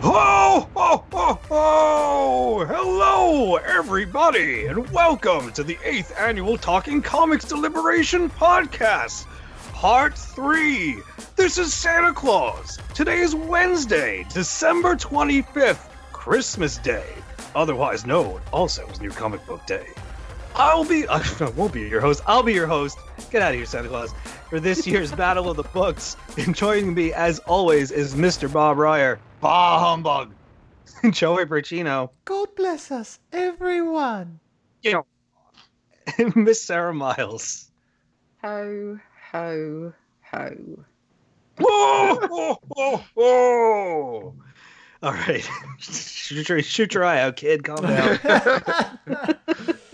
Ho, ho, ho, ho! Hello, everybody, and welcome to the 8th annual Talking Comics Deliberation Podcast, Part 3. This is Santa Claus. Today is Wednesday, December 25th, Christmas Day, otherwise known also as New Comic Book Day. I'll be, I won't be your host, I'll be your host. Get out of here, Santa Claus. For this year's Battle of the Books, and joining me, as always, is Mr. Bob Reyer. Bah humbug! Joey Braccino. God bless us, everyone. You know, Miss Sarah Miles. Ho, ho, ho. Whoa, whoa, whoa, whoa. All right, shoot your, shoot your eye out, kid. Calm down.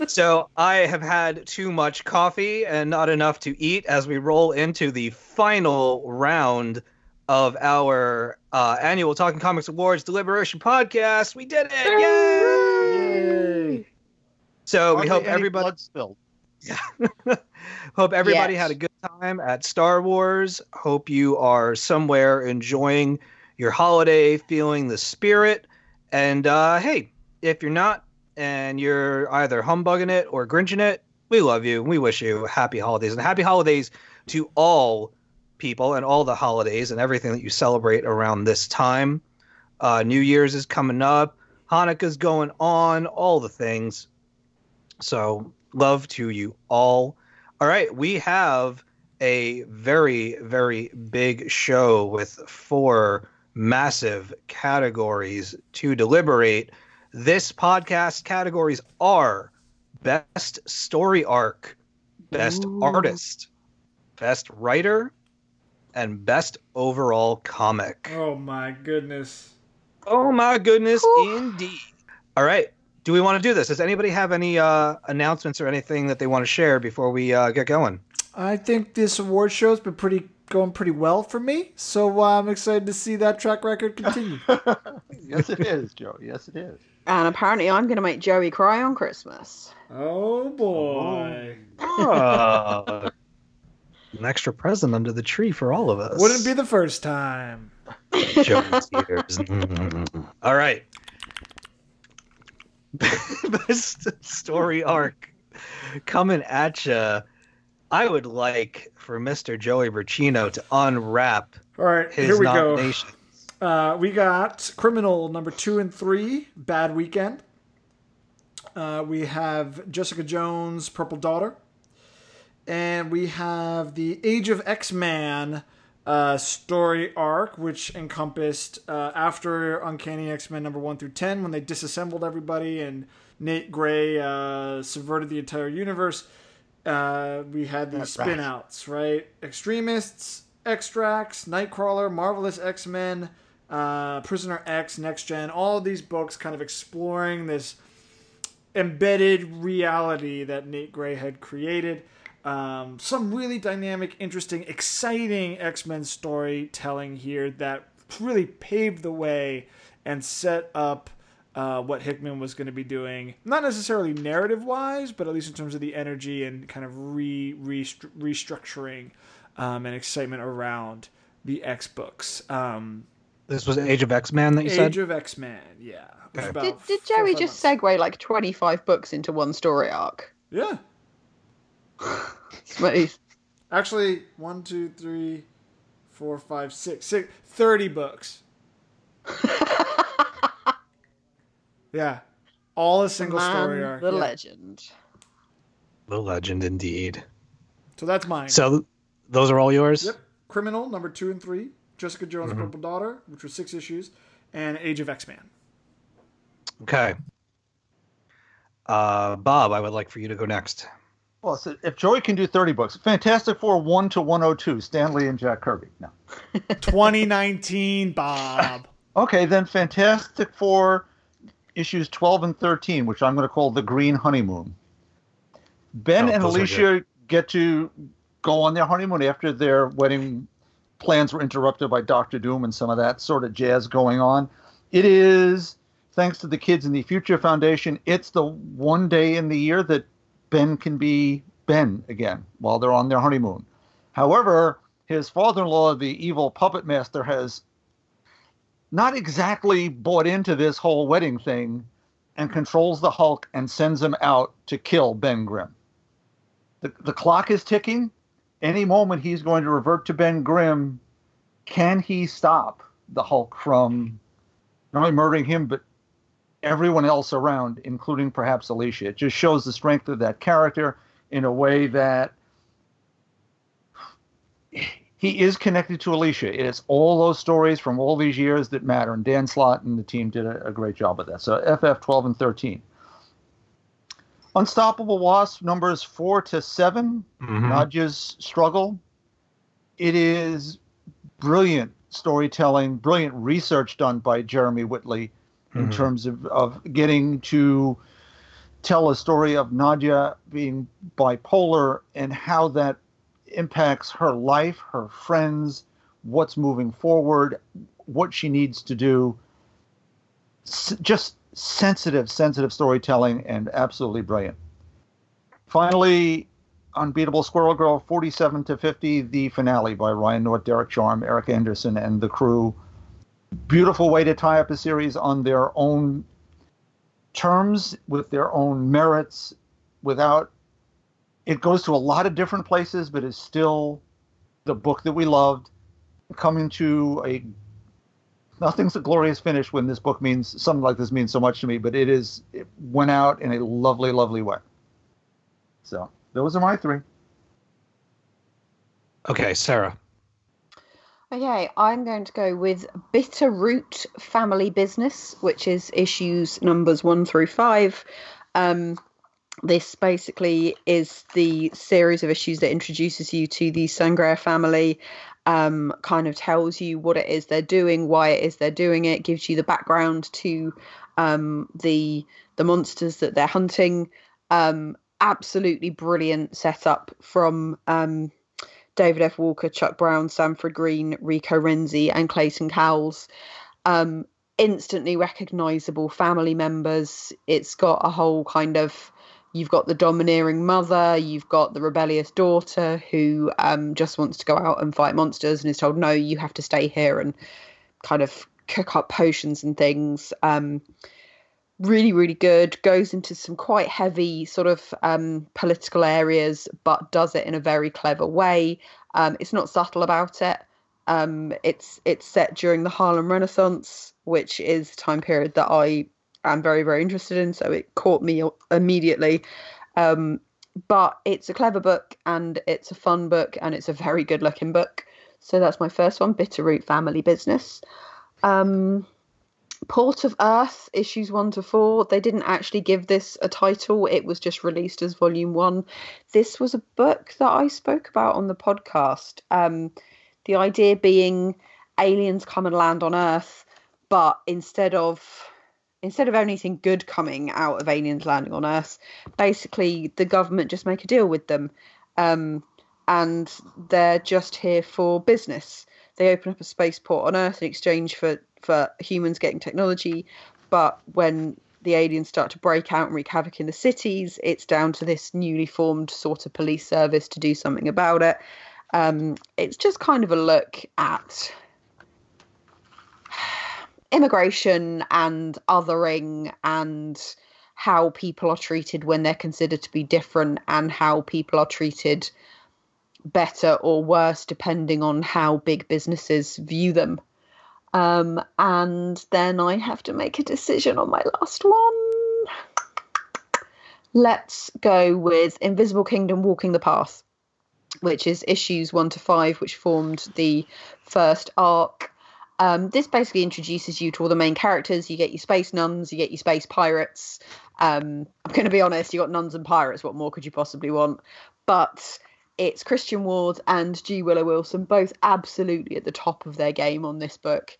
so I have had too much coffee and not enough to eat as we roll into the final round of our uh, annual Talking Comics Awards Deliberation podcast. We did it! Yay! Yay. So we hope everybody. blood spilled. Hope everybody Yes. had a good time at Star Wars. Hope you are somewhere enjoying your holiday, feeling the spirit. And uh, hey, if you're not and you're either humbugging it or grinching it, we love you. We wish you happy holidays and happy holidays to all people and all the holidays and everything that you celebrate around this time. Uh, New Year's is coming up. Hanukkah's going on. All the things. So love to you all. All right, we have a very, very big show with four massive categories to deliberate. This podcast categories are best story arc, best Ooh. artist, best writer, and best overall comic. Oh my goodness. Oh my goodness, Whew. indeed. All right. Do we want to do this? Does anybody have any uh, announcements or anything that they want to share before we uh, get going? I think this award show's been pretty going pretty well for me, so uh, I'm excited to see that track record continue. yes, it is, Joe. Yes, it is. And apparently, I'm going to make Joey cry on Christmas. oh boy. Oh, an extra present under the tree for all of us. Wouldn't be the first time. Joey's ears. all right. Best story arc coming at you. I would like for Mr. Joey Braccino to unwrap All right, his here we nomination. go. Uh, we got Criminal number two and three, Bad Weekend. Uh, we have Jessica Jones, Purple Daughter. And we have the Age of X Man uh, story arc, which encompassed uh, after Uncanny X Men number one through 10, when they disassembled everybody and Nate Grey uh, subverted the entire universe. Uh, we had these That's right. spin outs, right? Extremists, Extracts, Nightcrawler, Marvelous X Men, uh, Prisoner X, Next Gen, all of these books kind of exploring this embedded reality that Nate Grey had created. Um, some really dynamic, interesting, exciting X Men storytelling here that really paved the way and set up uh, what Hickman was going to be doing. Not necessarily narrative wise, but at least in terms of the energy and kind of re, restru- restructuring um, and excitement around the X books. Um, This was Age of X Man that you Age said? Age of X Men, yeah. Okay. Did, did four or Joey five just months. segue like 25 books into one story arc? Yeah. Smooth. Actually, one, two, three, four, five, six, six, 30 books. yeah. All a single story Man, arc. the yeah. legend. The legend indeed. So that's mine. So those are all yours. Yep. Criminal number two and three. Jessica Jones' Mm-hmm. Purple Daughter, which was six issues, and Age of X Man. Okay. Uh, Bob, I would like for you to go next. Well, so if Joey can do 30 books, Fantastic Four 1 to 102, Stan Lee and Jack Kirby. No. 2019, Bob. Okay, then Fantastic Four issues 12 and 13, which I'm going to call the Green Honeymoon. Ben Oh, and Alicia get to go on their honeymoon after their wedding plans were interrupted by Doctor Doom and some of that sort of jazz going on. It is, thanks to the kids in the Future Foundation, it's the one day in the year that Ben can be Ben again while they're on their honeymoon. However, his father in law, the evil puppet master, has not exactly bought into this whole wedding thing and controls the Hulk and sends him out to kill Ben Grimm. The, the clock is ticking. Any moment he's going to revert to Ben Grimm. Can he stop the Hulk from not only murdering him, but everyone else around, including perhaps Alicia? It just shows the strength of that character in a way that he is connected to Alicia. It is all those stories from all these years that matter, and Dan Slott and the team did a, a great job of that. So FF 12 and 13. Unstoppable Wasp numbers four to 7 Mhm. Nadia's struggle. It is brilliant storytelling, brilliant research done by Jeremy Whitley in Mhm. terms of, of getting to tell a story of Nadia being bipolar and how that impacts her life, her friends, what's moving forward, what she needs to do. S- just sensitive, sensitive storytelling and absolutely brilliant. Finally, Unbeatable Squirrel Girl 47 to 50, the finale by Ryan North, Derek Charm, Erica Henderson, and the crew. Beautiful way to tie up a series on their own terms, with their own merits, without. It goes to a lot of different places, but is still the book that we loved. Coming to a. Nothing's a glorious finish when this book means something like this means so much to me, but it is. It went out in a lovely, lovely way. So those are my three. Okay, Sarah. Okay, I'm going to go with Bitterroot Family Business, which is issues numbers one through five. Um, this basically is the series of issues that introduces you to the Sangerye family, um, kind of tells you what it is they're doing, why it is they're doing it, gives you the background to um, the the monsters that they're hunting. Um, absolutely brilliant setup from um, David F. Walker, Chuck Brown, Sanford Greene, Rico Renzi, and Clayton Cowles. Um, instantly recognizable family members. It's got a whole kind of you've got the domineering mother, you've got the rebellious daughter who um, just wants to go out and fight monsters and is told, no, you have to stay here and kind of cook up potions and things. Um, really, really good. Goes into some quite heavy sort of um, political areas, but does it in a very clever way. Um, it's not subtle about it. Um, it's it's set during the Harlem Renaissance, which is time period that I am very very interested in. So it caught me immediately. Um, but it's a clever book and it's a fun book and it's a very good looking book. So that's my first one, Bitterroot Family Business. Um, Port of Earth, issues one to four. They didn't actually give this a title, it was just released as volume one. This was a book that I spoke about on the podcast. Um, the idea being aliens come and land on Earth, but instead of instead of anything good coming out of aliens landing on Earth, basically the government just make a deal with them. Um, and they're just here for business. They open up a spaceport on Earth in exchange for, for humans getting technology. But when the aliens start to break out and wreak havoc in the cities, it's down to this newly formed sort of police service to do something about it. Um, it's just kind of a look at immigration and othering and how people are treated when they're considered to be different and how people are treated better or worse depending on how big businesses view them. Um, and then I have to make a decision on my last one. Let's go with Invisible Kingdom Walking the Path. which is issues one to five, which formed the first arc. Um, this basically introduces you to all the main characters. You get your space nuns, you get your space pirates. Um, I'm going to be honest, you got nuns and pirates. What more could you possibly want? But it's Christian Ward and G. Willow Wilson, both absolutely at the top of their game on this book.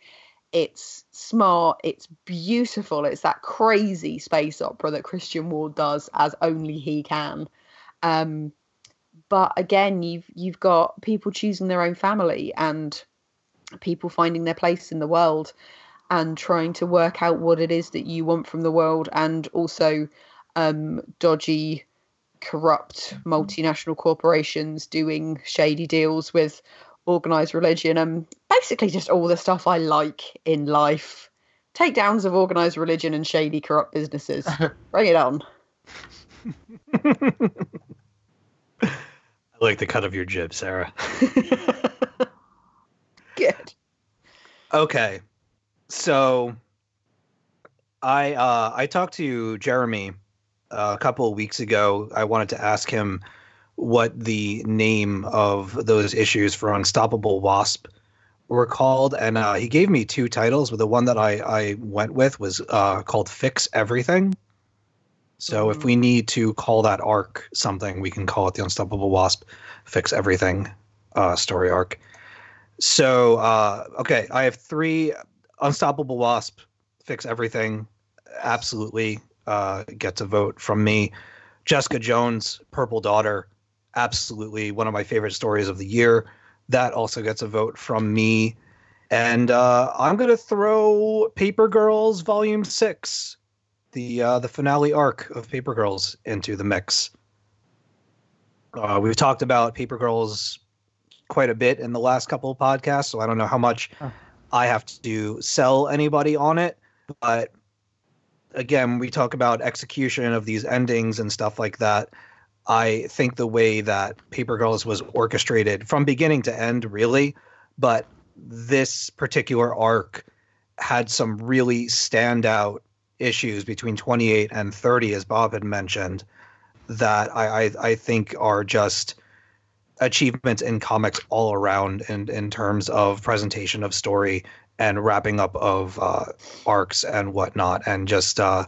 It's smart, it's beautiful, it's that crazy space opera that Christian Ward does as only he can. Um, but again, you've you've got people choosing their own family and people finding their place in the world and trying to work out what it is that you want from the world and also um, dodgy corrupt multinational corporations doing shady deals with organized religion and basically just all the stuff I like in life. Takedowns of organized religion and shady corrupt businesses. Bring it on. I like the cut of your jib, Sarah. Good. Okay, so I uh, I talked to Jeremy a couple of weeks ago. I wanted to ask him what the name of those issues for Unstoppable Wasp were called, and uh, he gave me two titles. But the one that I I went with was uh, called Fix Everything. So if we need to call that arc something, we can call it the Unstoppable Wasp Fix Everything uh, story arc. So uh, okay, I have three Unstoppable Wasp Fix Everything. Absolutely uh, gets a vote from me. Jessica Jones, Purple Daughter, absolutely one of my favorite stories of the year. That also gets a vote from me. And uh, I'm gonna throw Paper Girls Volume Six, the uh, the finale arc of Paper Girls, into the mix. Uh, we've talked about Paper Girls quite a bit in the last couple of podcasts, so I don't know how much. I have to sell anybody on it. But again, we talk about execution of these endings and stuff like that. I think the way that Paper Girls was orchestrated from beginning to end, really, but this particular arc had some really standout issues between 28 and 30, as Bob had mentioned, that I, I, I think are just achievements in comics all around in, in terms of presentation of story and wrapping up of uh, arcs and whatnot, and just uh,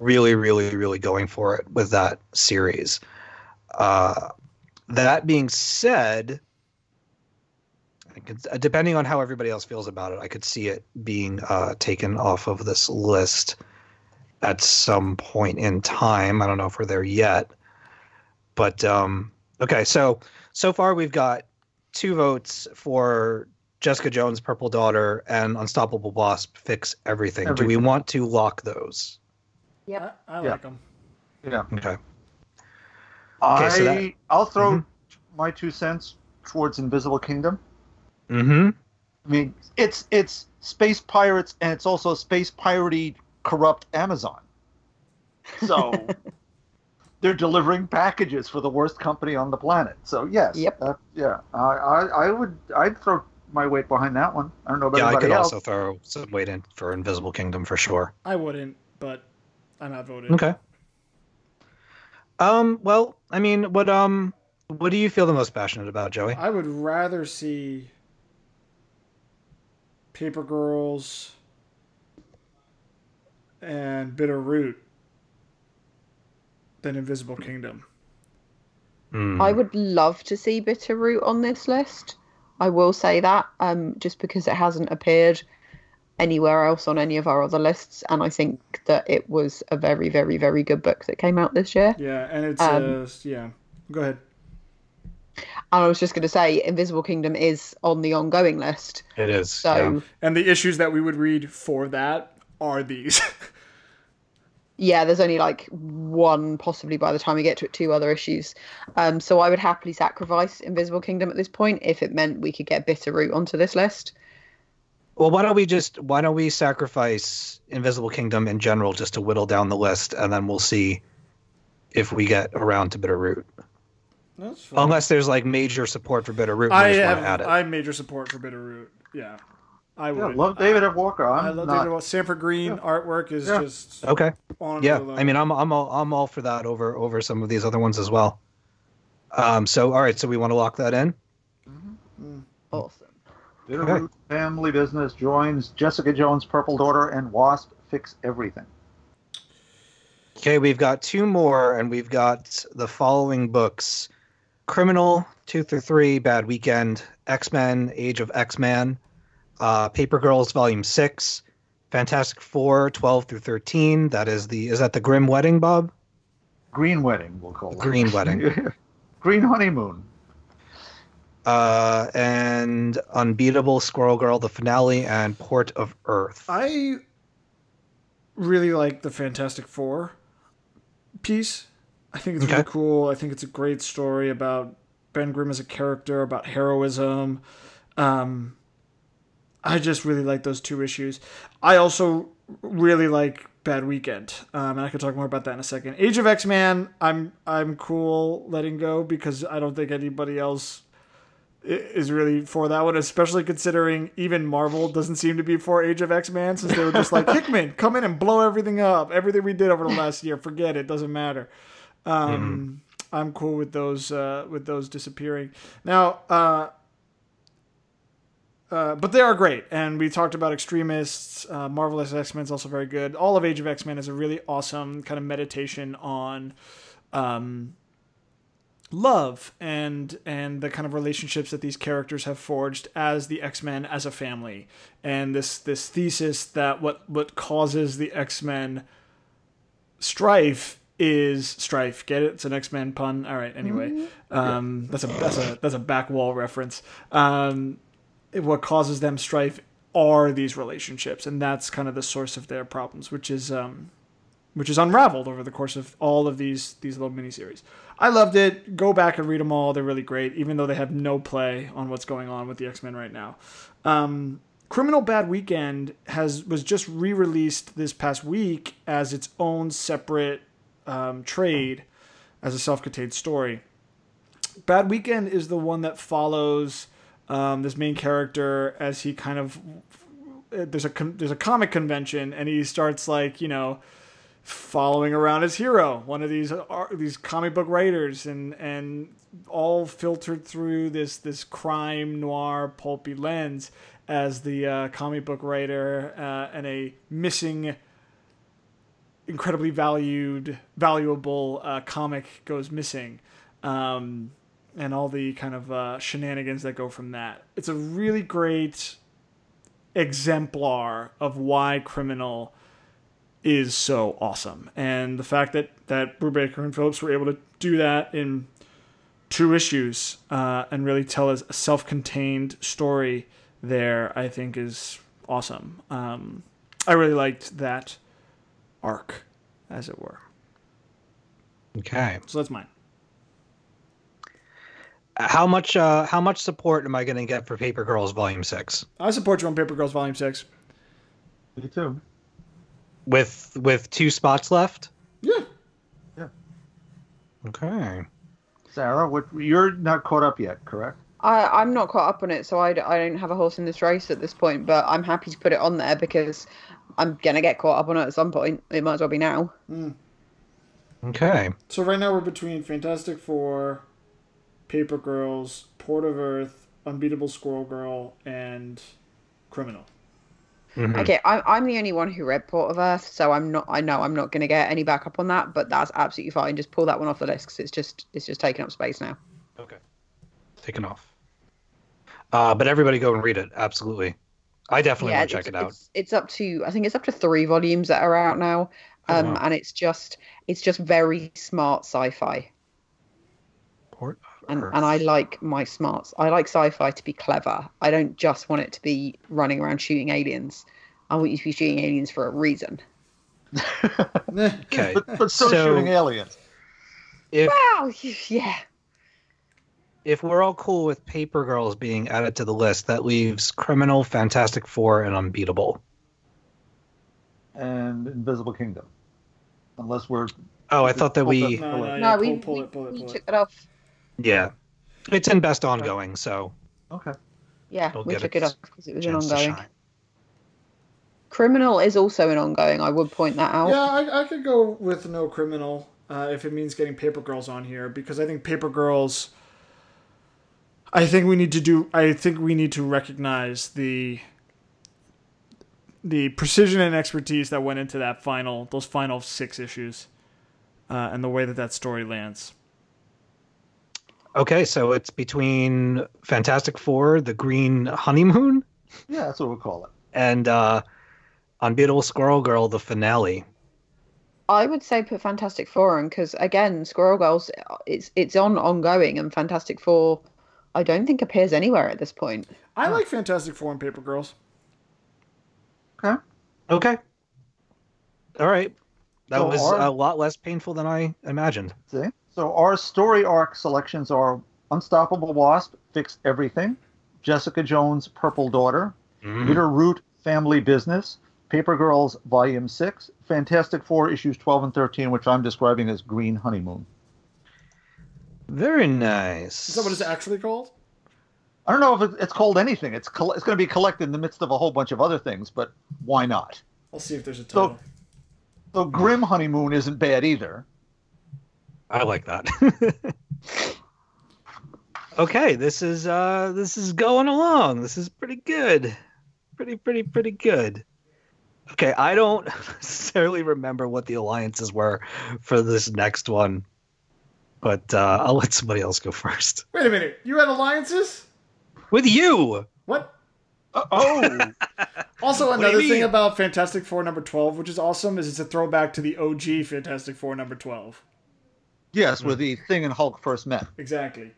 really, really, really going for it with that series. Uh, that being said, could, depending on how everybody else feels about it, I could see it being uh, taken off of this list at some point in time. I don't know if we're there yet, but um, okay. So so far we've got two votes for Jessica Jones, Purple Daughter, and Unstoppable Wasp. Fix everything. Do we want to lock those? I, I Yeah. like them. Yeah. Okay. I so that- I'll throw Mhm. my two cents towards Invisible Kingdom. Mm-hmm. I mean, it's it's space pirates and it's also space piratey corrupt Amazon. So they're delivering packages for the worst company on the planet. So yes, Yep. uh, yeah, I, I I would I'd throw my weight behind that one. I don't know about Yeah, I could else. also throw some weight in for Invisible Kingdom for sure. I wouldn't, but I'm not voting. Okay. Um. Well, I mean, what um, what do you feel the most passionate about, Joey? I would rather see Paper Girls and Bitter Root than Invisible Kingdom. Hmm. I would love to see Bitterroot on this list. I will say that, um, just because it hasn't appeared anywhere else on any of our other lists, and I think that it was a very, very, very good book that came out this year. Yeah, and it's Um, uh, yeah. Go ahead. And I was just going to say, Invisible Kingdom is on the ongoing list, It is. so yeah. And the issues that we would read for that are these. yeah, there's only like one, possibly by the time we get to it, two other issues. Um, so I would happily sacrifice Invisible Kingdom at this point if it meant we could get Bitterroot onto this list. Well, why don't we just why don't we sacrifice Invisible Kingdom in general just to whittle down the list, and then we'll see if we get around to Bitterroot. That's. Unless there's like major support for Bitterroot, I have add it. I have major support for Bitterroot. Yeah, I Yeah, would. love David F. Walker. I'm I love not. David. Walker. Sanford Greene artwork is Yeah. just okay. on Yeah. I mean, I'm I'm all I'm all for that over over some of these other ones as well. Um, so all right, so we want to lock that in. Awesome. Bitterroot Family Business joins Jessica Jones' Purple Daughter and Wasp Fix Everything. Okay, we've got two more, and we've got the following books: Criminal two through three, Bad Weekend, X Men, Age of X Man, uh, Paper Girls Volume six, Fantastic Four 12 through thirteen. That is the is that the Grim Wedding, Bob? Green Wedding, we'll call it. Green Wedding. Green Honeymoon. uh, and Unbeatable Squirrel Girl, the finale, and Port of Earth. I really like the Fantastic Four piece. I think it's really Okay. cool. I think it's a great story about Ben Grimm as a character, about heroism. Um, I just really like those two issues. I also really like Bad Weekend, um, and I could talk more about that in a second. Age of X Man, I'm I'm cool letting go because I don't think anybody else is really for that one, especially considering even Marvel doesn't seem to be for Age of X Man since they were just like Hickman, come in and blow everything up, everything we did over the last year, forget it, doesn't matter. Um, I'm cool with those uh, with those disappearing now. Uh, uh, but they are great, and we talked about extremists. Uh, Marvelous X Men is also very good. All of Age of X Men is a really awesome kind of meditation on um, love and and the kind of relationships that these characters have forged as the X-Men as a family. And this this thesis that what what causes the X-Men strife is strife. Get it? It's an X-Men pun. All right anyway. Um that's a that's a that's a back wall reference. Um what causes them strife are these relationships and that's kind of the source of their problems which is um which is unraveled over the course of all of these these little miniseries. I loved it. Go back and read them all; they're really great, even though they have no play on what's going on with the X Men right now. Um, Criminal Bad Weekend has was just re released this past week as its own separate um, trade, as a self contained story. Bad Weekend is the one that follows um, this main character as he kind of there's a there's a comic convention and he starts like you know following around his hero, one of these ar- these comic book writers, and and all filtered through this this crime noir pulpy lens as the uh, comic book writer uh, and a missing, incredibly valued valuable uh, comic goes missing. Um, and all the kind of uh, shenanigans that go from that. It's a really great exemplar of why criminal is so awesome. And the fact that that Brubaker and Phillips were able to do that in two issues uh, and really tell a self-contained story there, I think is awesome. Um, I really liked that arc, as it were. Okay. So that's mine. How much uh how much support am I going to get for Paper Girls Volume 6? I support you on Paper Girls Volume Six. Me too. With with two spots left? Yeah. Yeah. Okay. Sarah, what you're not caught up yet, correct? I, I'm not caught up on it, so I, I don't have a horse in this race at this point. But I'm happy to put it on there because I'm gonna get caught up on it at some point. It might as well be now. Okay. So right now we're between Fantastic Four, Paper Girls, Port of Earth, Unbeatable Squirrel Girl, and Criminal. Mhm. Okay, I'm I'm the only one who read Port of Earth, so I'm not. I know I'm not gonna get any backup on that, but that's absolutely fine. Just pull that one off the list because it's just it's just taking up space now. Okay. Taken off. Uh, but everybody go and read it. Absolutely. I definitely want to check it out. It's, it's up to I think it's up to three volumes that are out now, Oh, um, wow. and it's just it's just very smart sci-fi, Port of and and I like my smarts. I like sci-fi to be clever. I don't just want it to be running around shooting aliens. I want you to be shooting aliens for a reason. Okay. But, but so, So- shooting aliens. If Wow, yeah. if we're all cool with Paper Girls being added to the list, that leaves Criminal, Fantastic Four, and Unbeatable. and Invisible Kingdom. Unless we're Oh, I thought that we. the- No, no, No, yeah, we, pull, pull we, it, pull it, we pull took it. it off. Yeah. It's in best ongoing, so okay. Yeah, It'll we took it off because it was an ongoing. Criminal is also an ongoing. I would point that out. Yeah, I, I could go with no Criminal. uh, if it means getting Paper Girls on here because I think Paper Girls. I think we need to do. I think we need to recognize the the precision and expertise that went into that final, those final six issues, uh, and the way that that story lands. Okay, so it's between Fantastic Four, the Green Honeymoon, Yeah, that's what we'll call it. and uh, Unbeatable Squirrel Girl, the finale. I would say put Fantastic Four on because again, Squirrel Girls, it's it's on ongoing, and Fantastic Four, I don't think appears anywhere at this point. I like Fantastic Four and Paper Girls. Okay. Okay. All right. That So was our- a lot less painful than I imagined. See? So our story arc selections are Unstoppable Wasp, Fix Everything, Jessica Jones, Purple Daughter, mm-hmm. Bitterroot, Family Business, Paper Girls, Volume 6, Fantastic Four, Issues 12 and 13, which I'm describing as Green Honeymoon. Very nice. Is that what it's actually called? I don't know if it's called anything. It's coll- it's going to be collected in the midst of a whole bunch of other things, but why not? I'll see if there's a So- title. So Grim Honeymoon isn't bad either. I like that. okay, this is uh this is going along. This is pretty good. Pretty pretty pretty good. Okay, I don't necessarily remember what the alliances were for this next one. But uh, I'll let somebody else go first. Wait a minute. You had alliances? With you. What? Oh, Also, another thing about Fantastic Four number 12, which is awesome, is it's a throwback to the OG Fantastic Four number 12. Yes, where the Thing and Hulk first met. Exactly.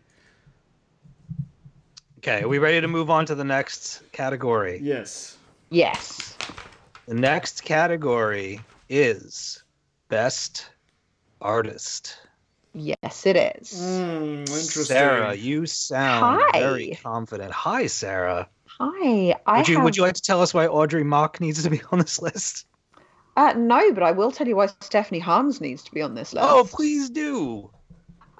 Okay, are we ready to move on to the next category? Yes. Yes. The next category is best artist. Yes, it is. Mm, interesting. Sarah, you sound Hi. very confident. Hi, Sarah. Hi. I Would you have, Would you like to tell us why Audrey Mok needs to be on this list? Uh, no, but I will tell you why Stephanie Hans needs to be on this list. Oh, please do.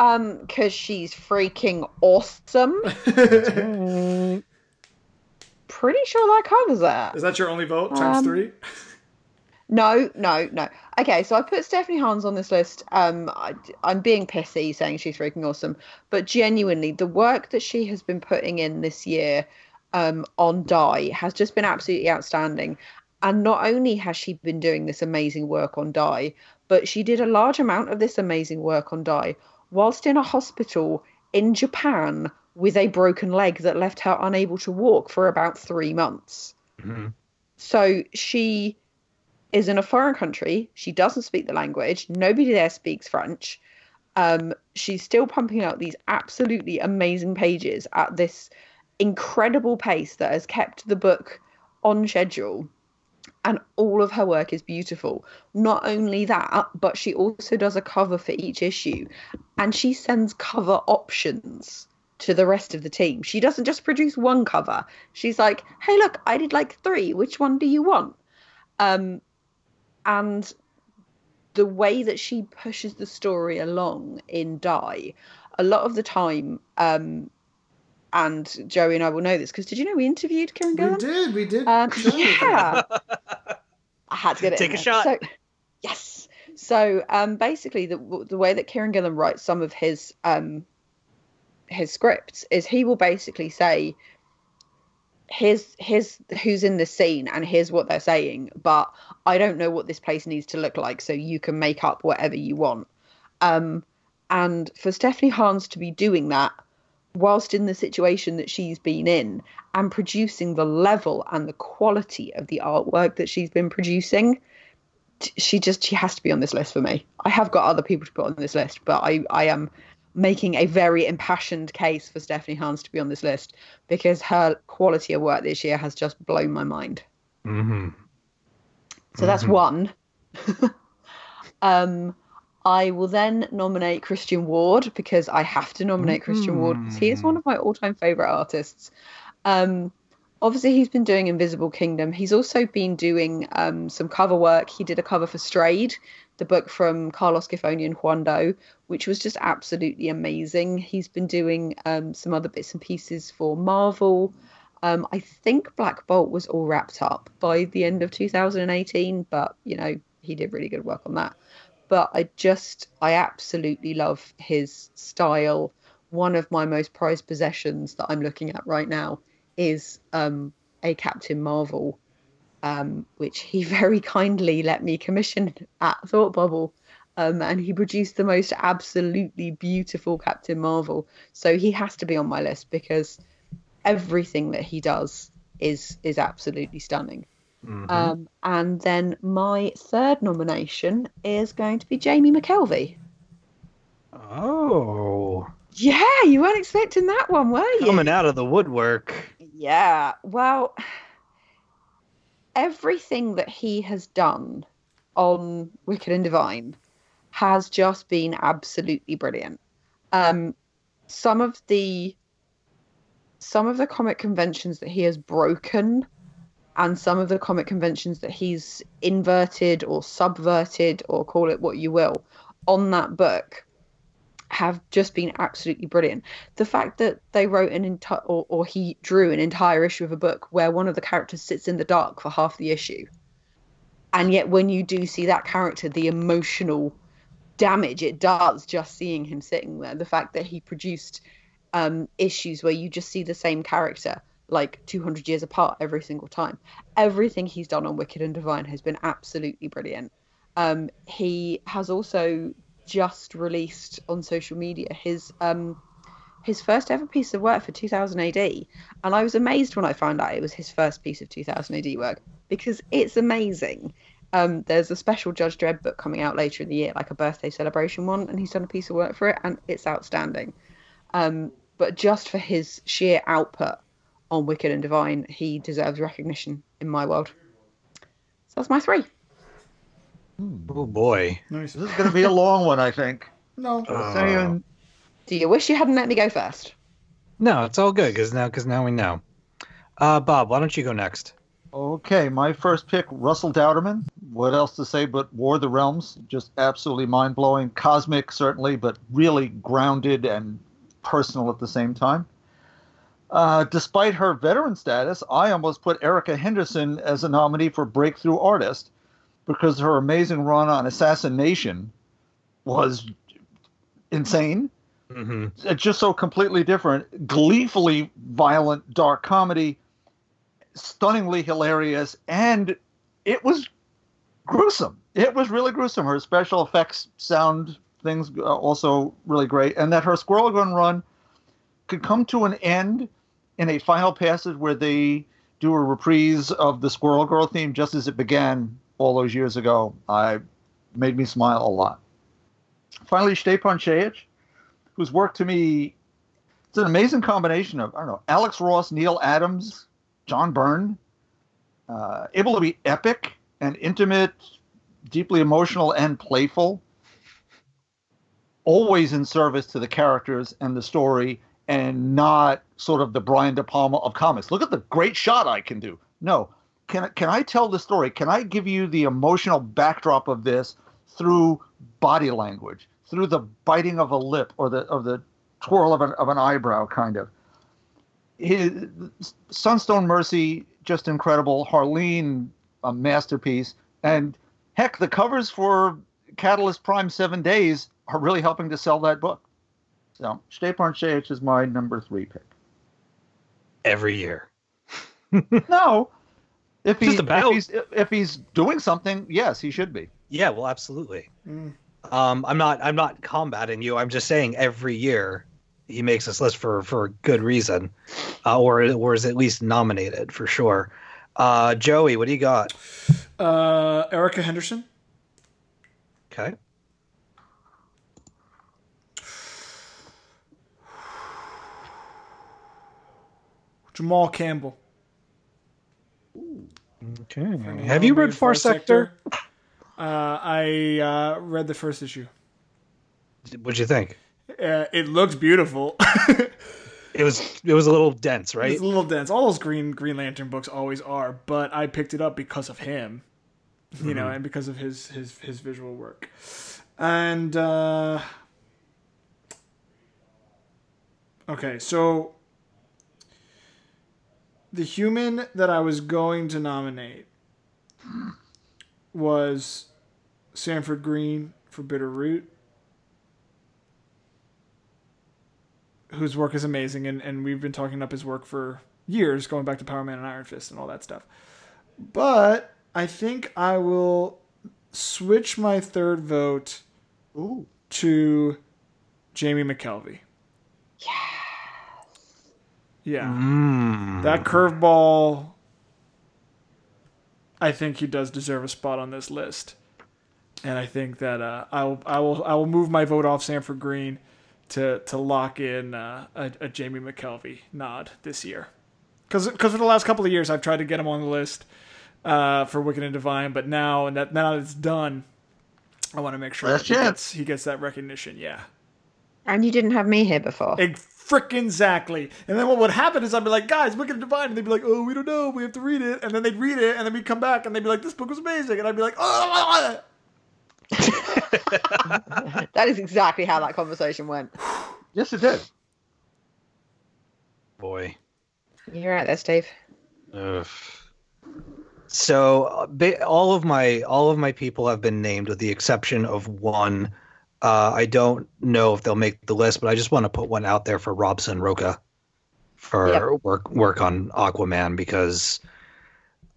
Um, because she's freaking awesome. Pretty sure that covers that. Is that your only vote? Times Um, three? No, no, no. Okay, so I put Stephanie Hans on this list. Um, I, I'm being pissy saying she's freaking awesome, but genuinely, the work that she has been putting in this year um, on Die has just been absolutely outstanding. And not only has she been doing this amazing work on Die, but she did a large amount of this amazing work on Die whilst in a hospital in Japan with a broken leg that left her unable to walk for about three months. Mhm. So she is in a foreign country. She doesn't speak the language. Nobody there speaks French. Um, she's still pumping out these absolutely amazing pages at this incredible pace that has kept the book on schedule. And all of her work is beautiful. Not only that, but she also does a cover for each issue. And she sends cover options to the rest of the team. She doesn't just produce one cover. She's like, hey, look, I did like three. Which one do you want? Um, and the way that she pushes the story along in Die, a lot of the time, um, and Joey and I will know this because did you know we interviewed Kieron Gillen? We did. We did. Um, share with her. yeah, I had to get it. Take in a there. shot. So, yes. So um, basically, the the way that Kieron Gillen writes some of his um, his scripts is he will basically say, "Here's here's who's in the scene and here's what they're saying, but I don't know what this place needs to look like, so you can make up whatever you want." Um, and for Stephanie Hans to be doing that whilst in the situation that she's been in and producing the level and the quality of the artwork that she's been producing she just she has to be on this list for me. I have got other people to put on this list but i i am making a very impassioned case for stephanie hans to be on this list because her quality of work this year has just blown my mind. Mm-hmm. so that's one. Um I will then nominate Christian Ward because I have to nominate Christian Ward because he is one of my all-time favorite artists. Um, obviously, he's been doing Invisible Kingdom. He's also been doing um, some cover work. He did a cover for Strayed, the book from Carlos Giffoni and Juan Doe, which was just absolutely amazing. He's been doing um, some other bits and pieces for Marvel. Um, I think Black Bolt was all wrapped up by the end of 2018, but you know he did really good work on that. But I just I absolutely love his style. One of my most prized possessions that I'm looking at right now is um, a Captain Marvel, um, which he very kindly let me commission at Thought Bubble. Um, and he produced the most absolutely beautiful Captain Marvel. So he has to be on my list because everything that he does is is absolutely stunning. Mhm. Um, and then my third nomination is going to be Jamie McKelvie. oh, Yeah, you weren't expecting that one, were you? coming out of the woodwork. Yeah, well, everything that he has done on Wicked and Divine has just been absolutely brilliant. Um, some of the some of the comic conventions that he has broken and some of the comic conventions that he's inverted or subverted or call it what you will on that book have just been absolutely brilliant. The fact that they wrote an entire or, or he drew an entire issue of a book where one of the characters sits in the dark for half the issue. And yet when you do see that character, the emotional damage it does just seeing him sitting there. The fact that he produced um, issues where you just see the same character like 200 years apart every single time. Everything he's done on Wicked and Divine has been absolutely brilliant. Um, he has also just released on social media his um, his first ever piece of work for 2000 AD, and I was amazed when I found out it was his first piece of 2000 AD work because it's amazing. Um, there's a special Judge Dredd book coming out later in the year, like a birthday celebration one, and he's done a piece of work for it, and it's outstanding. Um, but just for his sheer output on Wicked and Divine, he deserves recognition in my world. So that's my three. Oh boy. Nice. This is going to be a long one, I think. No. Just saying. Do you wish you hadn't let me go first? No, it's all good because now because now we know. Uh, Bob, why don't you go next? Okay, my first pick, Russell Dauterman. What else to say but War of the Realms? Just absolutely mind blowing. Cosmic, certainly, but really grounded and personal at the same time. Uh, despite her veteran status, I almost put Erica Henderson as a nominee for Breakthrough Artist because her amazing run on Assassinistas was insane Mm-hmm. it's just so completely different. Gleefully violent, dark comedy, stunningly hilarious, and it was gruesome. It was really gruesome. Her special effects, sound things, uh, also really great, and that her Squirrel Girl run could come to an end in a final passage where they do a reprise of the Squirrel Girl theme just as it began all those years ago. I made me smile a lot. Finally, Stjepan Sejic whose work to me it's an amazing combination of I don't know Alex Ross, Neal Adams, John Byrne, uh, able to be epic and intimate, deeply emotional and playful, always in service to the characters and the story, and not sort of the Brian De Palma of comics. Look at the great shot I can do. No, can can I tell the story? Can I give you the emotional backdrop of this through body language? through the biting of a lip or the of the twirl of an of an eyebrow, kind of. His Sunstone Mercy, just incredible. Harleen, a masterpiece, and heck, the covers for Catalyst Prime Seven Days are really helping to sell that book. So Stjepan Sejic is my number three pick. Every year. No, if Just he's about. if he's if he's doing something, yes, he should be. Yeah, well, absolutely. Mm. Um, I'm not I'm not combating you. I'm just saying every year he makes this list for for good reason, uh, or or is at least nominated for sure. Uh, Joey, what do you got? Uh, Erica Henderson. Okay. Jamal Campbell. Okay. Have you read Far Sector? Uh, I uh, read the first issue. What'd you think? Uh, it looks beautiful. It was it was a little dense, right? It's a little dense. All those Green Green Lantern books always are, but I picked it up because of him, you know, and because of his his his visual work. And uh, okay, so the human that I was going to nominate was Sanford Greene for Bitter Root, whose work is amazing, and, and we've been talking up his work for years, going back to Power Man and Iron Fist and all that stuff. But I think I will switch my third vote Ooh. to Jamie McKelvie. Yeah. Mm. That curveball, I think he does deserve a spot on this list, and I think that uh, I will I will I will move my vote off Sanford Greene to to lock in uh, a, a Jamie McKelvie nod this year, because for the last couple of years I've tried to get him on the list uh, for Wicked and Divine, but now and that now that it's done, I want to make sure Last that he chance. gets, he gets that recognition. Yeah. And you didn't have me here before. Frickin' exactly. And then what would happen is I'd be like, guys, Wicked and Divine. And they'd be like, oh, we don't know. We have to read it. And then they'd read it. And then we'd come back and they'd be like, this book was amazing. And I'd be like, oh. that is exactly how that conversation went. Yes, it did. Boy. You're right there, Steve. Ugh. So uh, all of my all of my people have been named with the exception of one. Uh, I don't know if they'll make the list, but I just want to put one out there for Robson Rocha for Yep. work work on Aquaman because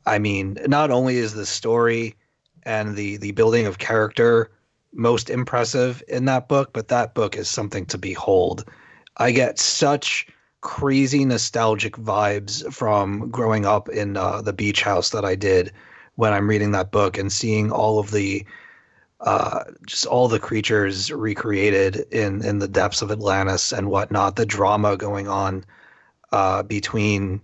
I mean, not only is the story and the the building of character most impressive in that book, but that book is something to behold. I get such crazy nostalgic vibes from growing up in uh, the beach house that I did when I'm reading that book and seeing all of the uh, just all the creatures recreated in in the depths of Atlantis and whatnot. The drama going on uh, between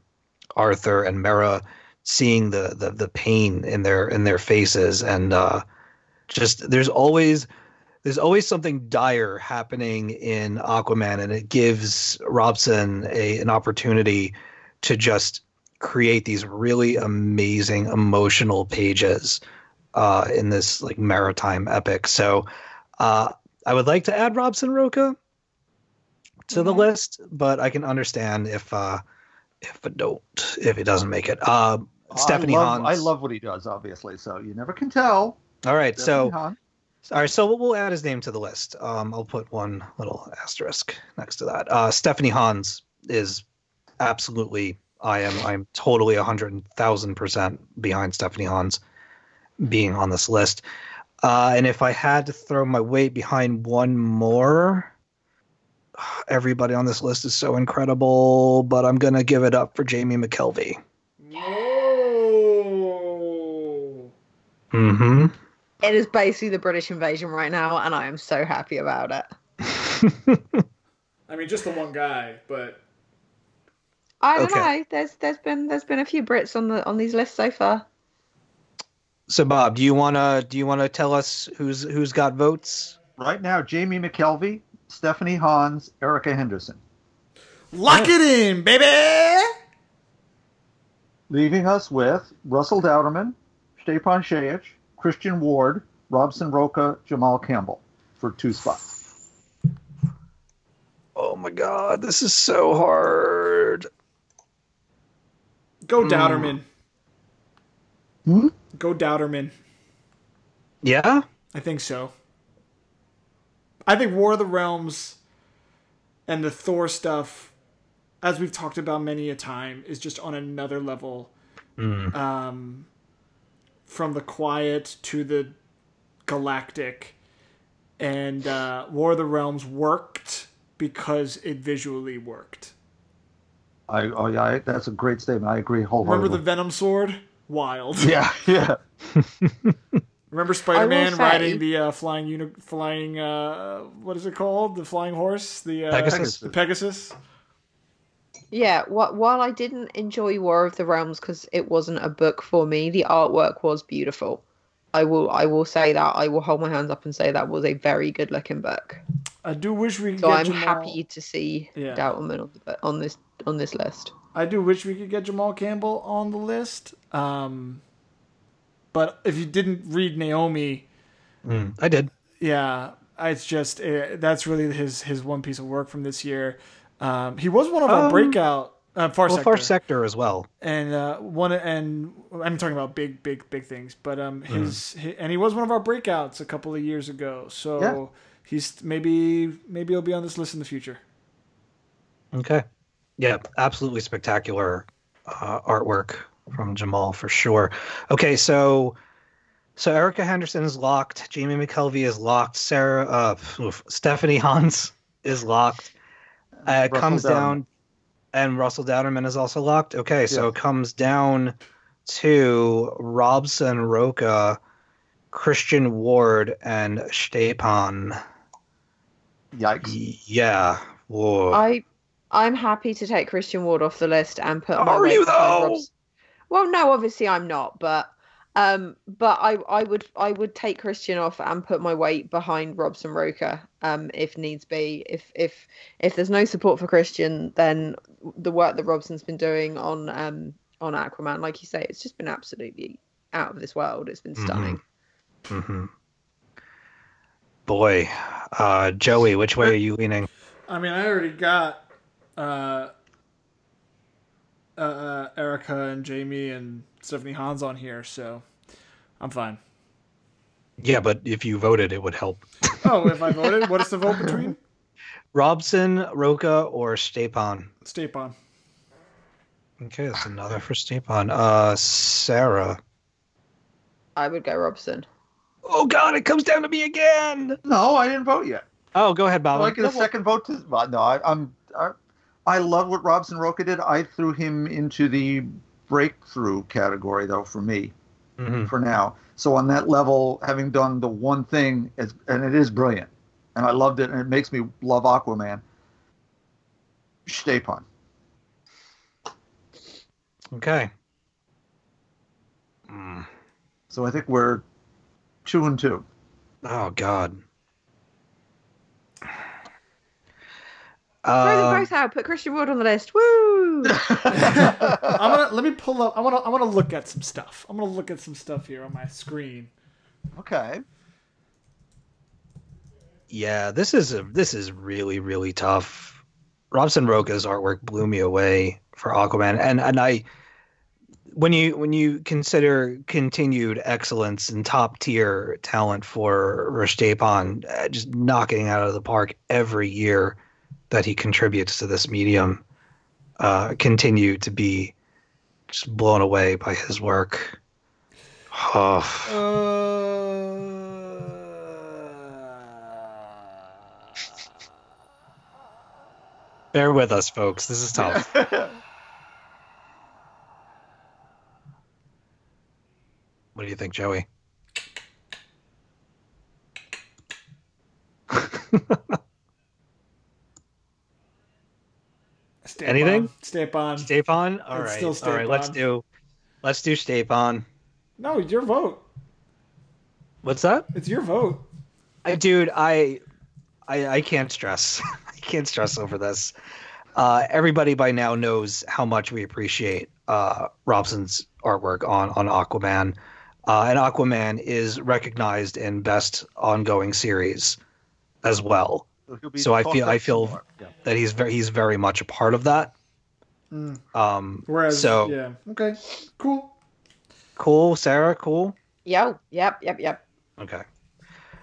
Arthur and Mera, seeing the, the the pain in their in their faces, and uh, just there's always there's always something dire happening in Aquaman, and it gives Robson a an opportunity to just create these really amazing emotional pages uh, in this like maritime epic. So uh, I would like to add Robson Rocha to the list, but I can understand if uh, if it don't if it doesn't make it. Uh, Stephanie I love, Hans. I love what he does, obviously. So you never can tell. All right, so Stephanie Hans. all right, so we'll add his name to the list. Um, I'll put one little asterisk next to that. Uh, Stephanie Hans is absolutely. I am. I'm totally a hundred thousand percent behind Stephanie Hans being on this list. Uh, and if I had to throw my weight behind one more, everybody on this list is so incredible. But I'm gonna give it up for Jamie McKelvie. No. Mm-hmm. It is basically the British invasion right now, and I am so happy about it. I mean, just the one guy, but I don't Okay. know. There's there's been there's been a few Brits on the on these lists so far. So Bob, do you wanna do you wanna tell us who's who's got votes? Right now, Jamie McKelvie, Stephanie Hans, Erica Henderson. lock it in, baby. Leaving us with Russell Dauterman, Stjepan Sejic, Christian Ward, Robson Rocha, Jamal Campbell for two spots. Oh my god, this is so hard. Go Dauterman. Hmm? Go Dauterman. Yeah? I think so. I think War of the Realms and the Thor stuff, as we've talked about many a time, is just on another level. Um, from the quiet to the galactic, and uh, War of the Realms worked because it visually worked. I, oh, yeah, I, that's a great statement. I agree wholeheartedly. Remember the Venom sword? Wild. yeah, yeah. Remember Spider-Man say- riding the uh, flying uni- flying uh, what is it called? The flying horse? The uh, Pegasus? The Pegasus. Yeah, wh- while I didn't enjoy War of the Realms because it wasn't a book for me, the artwork was beautiful. I will I will say that I will hold my hands up and say that was a very good looking book. I do wish we could So get I'm Jamal. happy to see Yeah. Dauterman on, the, on this on this list. I do wish we could get Jamal Campbell on the list. Um, but if you didn't read Naomi, Mm, I did. yeah, it's just uh, that's really his his one piece of work from this year. Um, he was one of our Um, breakout Uh, Far well, Sector. Far Sector as well. and uh, one and I'm talking about big, big, big things. But um, his, hi and he was one of our breakouts a couple of years ago. So Yeah. he's maybe maybe he'll be on this list in the future. Okay. Yeah, absolutely spectacular uh, artwork from Jamal for sure. Okay, so so Erica Henderson is locked. Jamie McKelvie is locked. Sarah, uh, oof, Stephanie Hans is locked. Uh, comes Dauterman. down, and Russell Dauterman is also locked. Okay, so Yeah. it comes down to Robson Rocha, Christian Ward, and Stjepan. Yikes. Yeah. Whoa. I I'm happy to take Christian Ward off the list and put. my Are weight you, behind though? Rob's- Well, no, obviously I'm not, but um, but I I would I would take Christian off and put my weight behind Robson Rocha, um, if needs be. If if if there's no support for Christian, then the work that Robson's been doing on um on Aquaman, like you say, it's just been absolutely out of this world. It's been Mhm. stunning. hmm Boy, uh, Joey, which way are you leaning? I mean, I already got uh, uh, uh, Erica and Jamie and Stephanie Hans on here, so I'm fine. Yeah, but if you voted, it would help. Oh, if I voted, what is the vote between? Robson, Rocha, or Stjepan? Stapon. Okay, that's another for Stjepan. Uh, Sarah. I would go Robson. Oh God, it comes down to me again. No, I didn't vote yet. Oh, go ahead, Bob. I'd like to get a second vote to. Well, no, I, I'm. I, I love what Robson Rocha did. I threw him into the breakthrough category, though, for me, hmm for now. So on that level, having done the one thing, is, and it is brilliant, and I loved it, and it makes me love Aquaman. Stjepan. Okay. Mm. So I think we're two and two. Oh God. Throw them Um, both out. Put Christian Ward on the list. Woo! I'm gonna let me pull up. I want to. I want to look at some stuff. I'm gonna look at some stuff here on my screen. Okay. Yeah, this is a this is really really tough. Robson Rocha's artwork blew me away for Aquaman, and and I when you when you consider continued excellence and top tier talent for Rashtapan, uh, just knocking out of the park every year that he contributes to this medium, uh, continue to be just blown away by his work. Oh. Bear with us, folks. This is tough. What do you think, Joey? Stapon. Anything? Stapon. Stapon? All right. still All right, let's do let's do Stapon. No, it's your vote. What's that? It's your vote. I, dude, I, I, I can't stress. I can't stress over this. Uh, everybody by now knows how much we appreciate uh, Robson's artwork on on Aquaman, uh, and Aquaman is recognized in Best Ongoing Series as well. He'll be So I feel- I feel- Yeah. That he's very he's very much a part of that. Mm. Um, Whereas, so yeah, okay, cool. cool, Sarah. Cool. Yo, yep, yep, yep. Okay.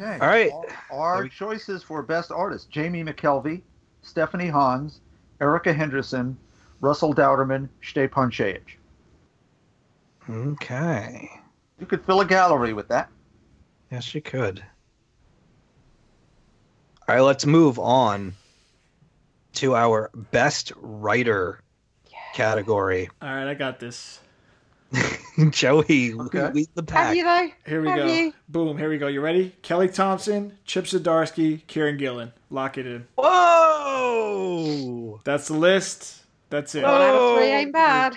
Okay. All right. Our, our choices for best artist: Jamie McKelvie, Stephanie Hans, Erica Henderson, Russell Dauterman, Stjepan Sejic. Okay. You could fill a gallery with that. Yes, you could. All right, let's move on to our best writer category. All right, I got this. Joey, Okay. lead the Have pack. you though? Here we Have go. you? Boom. Here we go. You ready? Kelly Thompson, Chip Zdarsky, Kieron Gillen. Lock it in. Whoa! That's the list. That's it. One out of three ain't bad.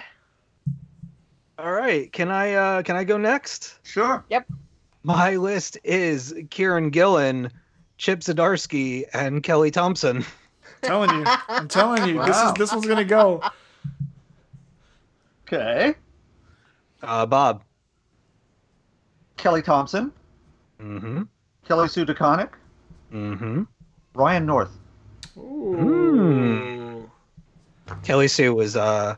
All right, can I uh can I go next? Sure. Yep. My list is Kieron Gillen, Chip Zdarsky, and Kelly Thompson. telling you. I'm telling you. This is this one's gonna go. Okay. Uh, Bob. Kelly Thompson, Mm-hmm. Kelly Sue DeConnick, Mm-hmm. Ryan North. Ooh. Kelly Sue was uh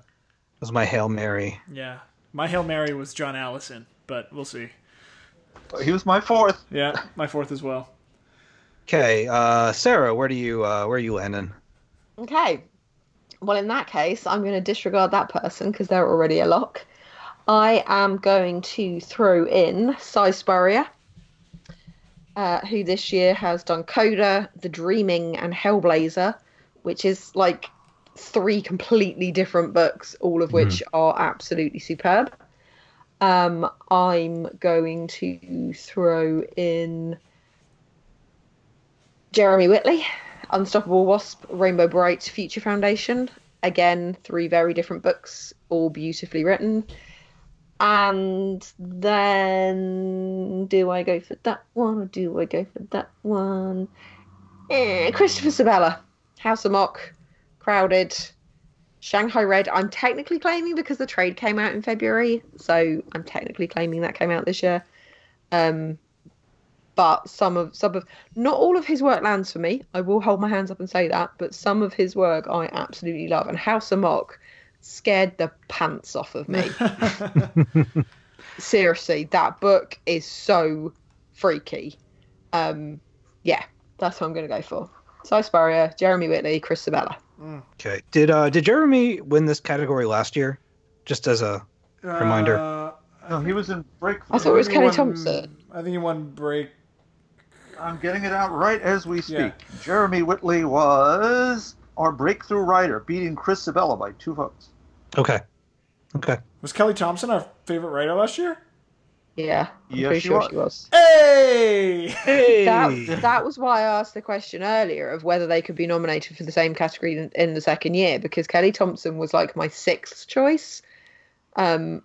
was my hail mary. Yeah. My Hail Mary was John Allison, but we'll see. He was my fourth. Yeah, my fourth as well. Okay, uh, Sarah, where do you uh, where are you landing? Okay. Well, in that case, I'm going to disregard that person because they're already a lock. I am going to throw in Cy Spurrier, uh, who this year has done Coda, The Dreaming, and Hellblazer, which is like three completely different books, all of which are absolutely superb. Um, I'm going to throw in Jeremy Whitley, Unstoppable Wasp, Rainbow Brite, Future Foundation. Again, three very different books, all beautifully written. And then, do I go for that one or do I go for that one? Eh, Christopher Sebela, House of Mock, Crowded, Shanghai Red. I'm technically claiming because the trade came out in February, so I'm technically claiming that came out this year. Um, but some of some of not all of his work lands for me. I will hold my hands up and say that, but some of his work I absolutely love. And House of Mock scared the pants off of me. Seriously, that book is so freaky. Um, yeah, that's what I'm going to go for. Cy Spurrier, Jeremy Whitley, Chris Sebela. Okay, did uh did Jeremy win this category last year? Just as a Reminder. Uh, No, he was in Breakthrough. I thought it was he Kelly won- Thompson. I think he won break. I'm getting it out right as we speak. Yeah. Jeremy Whitley was our breakthrough writer, beating Chris Sebela by two votes. okay, okay. Was Kelly Thompson our favorite writer last year? Yeah, I'm Yes, pretty she sure was. she was. Hey! Hey, That, that was why I asked the question earlier of whether they could be nominated for the same category in, in the second year because Kelly Thompson was like my sixth choice. Um,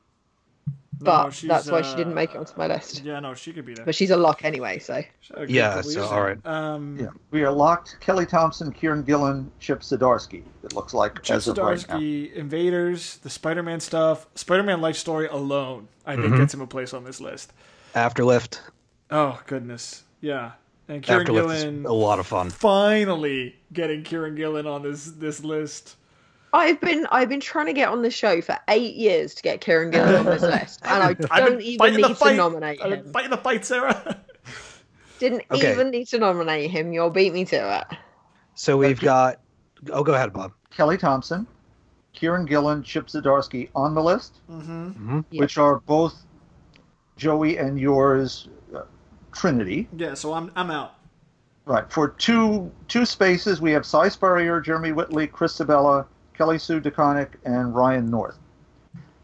but she's, that's why she didn't uh, make it onto my list. Yeah, no, she could be there. But she's a lock anyway, so A Yeah, so, years all Um, Yeah, we are locked. Kelly Thompson, Kieron Gillen, Chip Zdarsky. It looks like Chip as of right now. Zdarsky, Invaders, the Spider-Man stuff, Spider-Man life story alone, I think Mhm. gets him a place on this list. Afterlift. Oh goodness, yeah. And Kieron Afterlift is Gillen a lot of fun. finally getting Kieron Gillen on this this list. I've been I've been trying to get on the show for eight years to get Kieron Gillen on this list, and I don't even need to nominate I've him. fighting the fight, Sarah. Didn't Okay. even need to nominate him. You'll beat me to it. So we've got. Oh, go ahead, Bob. Kelly Thompson, Kieron Gillen, Chip Zdarsky on the list, mm-hmm. Yeah. which are both Joey and yours, uh, Trinity. Yeah, so I'm I'm out. Right. For two two spaces, we have Cy Spurrier, Jeremy Whitley, Chris Sebela, Kelly Sue DeConnick, and Ryan North.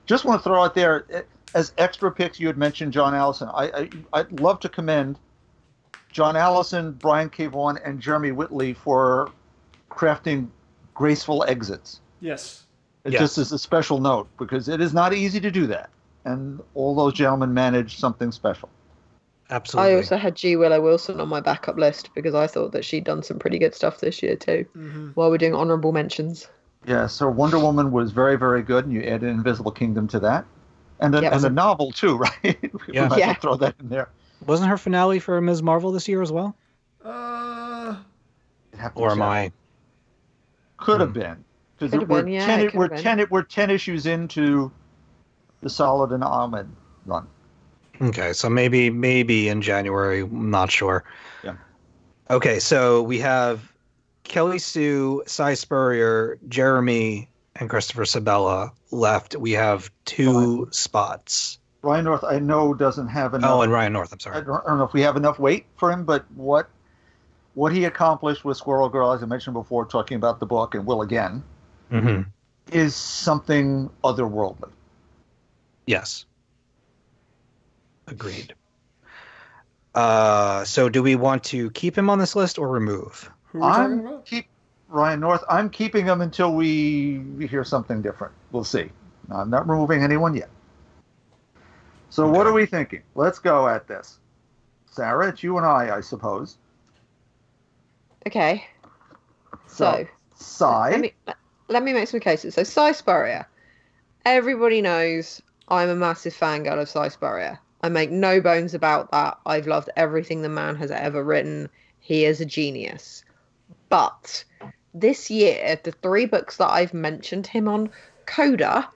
Just want to throw out there, eh, as extra picks, you had mentioned John Allison. I, I, I'd love to commend John Allison, Brian K. Vaughan, and Jeremy Whitley for crafting graceful exits. Yes. It Yes. just is a special note because it is not easy to do that. And all those gentlemen managed something special. Absolutely. I also had G Willow Wilson on my backup list because I thought that she'd done some pretty good stuff this year too. Mm-hmm. While we're doing honourable mentions, Yeah, so Wonder Woman was very, very good, and you added Invisible Kingdom to that, and a, Yep. and a novel too, right? we Yeah. might Yeah. throw that in there. Wasn't her finale for Ms. Marvel this year as well? Uh, It'd have to Or be am. I? Could have Hmm. been because Could have we're been, yeah, ten. it could we're have been. ten. We're ten issues into the Saladin Ahmed run. Okay, so maybe maybe in January. I'm not sure. Yeah. Okay, so we have Kelly Sue, Cy Spurrier, Jeremy, and Christopher Sebela left. We have two spots. Ryan North, I know, doesn't have enough. Oh, and Ryan North. I'm I sorry. don't, I don't know if we have enough weight for him, but what what he accomplished with Squirrel Girl, as I mentioned before, talking about the book and will again, hmm is something otherworldly. Yes. Agreed. Uh, so do we want to keep him on this list or remove? Who are we I'm about? keep Ryan North. I'm keeping him until we, we hear something different. We'll see. I'm not removing anyone yet. So what are we thinking? Let's go at this. Sarah, it's you and I, I suppose. okay. So, Cy. let me let me make some cases. So Cy Spurrier, everybody knows I'm a massive fangirl of Cy Spurrier. I make no bones about that. I've loved everything the man has ever written. He is a genius. But this year, the three books that I've mentioned him on, Coda,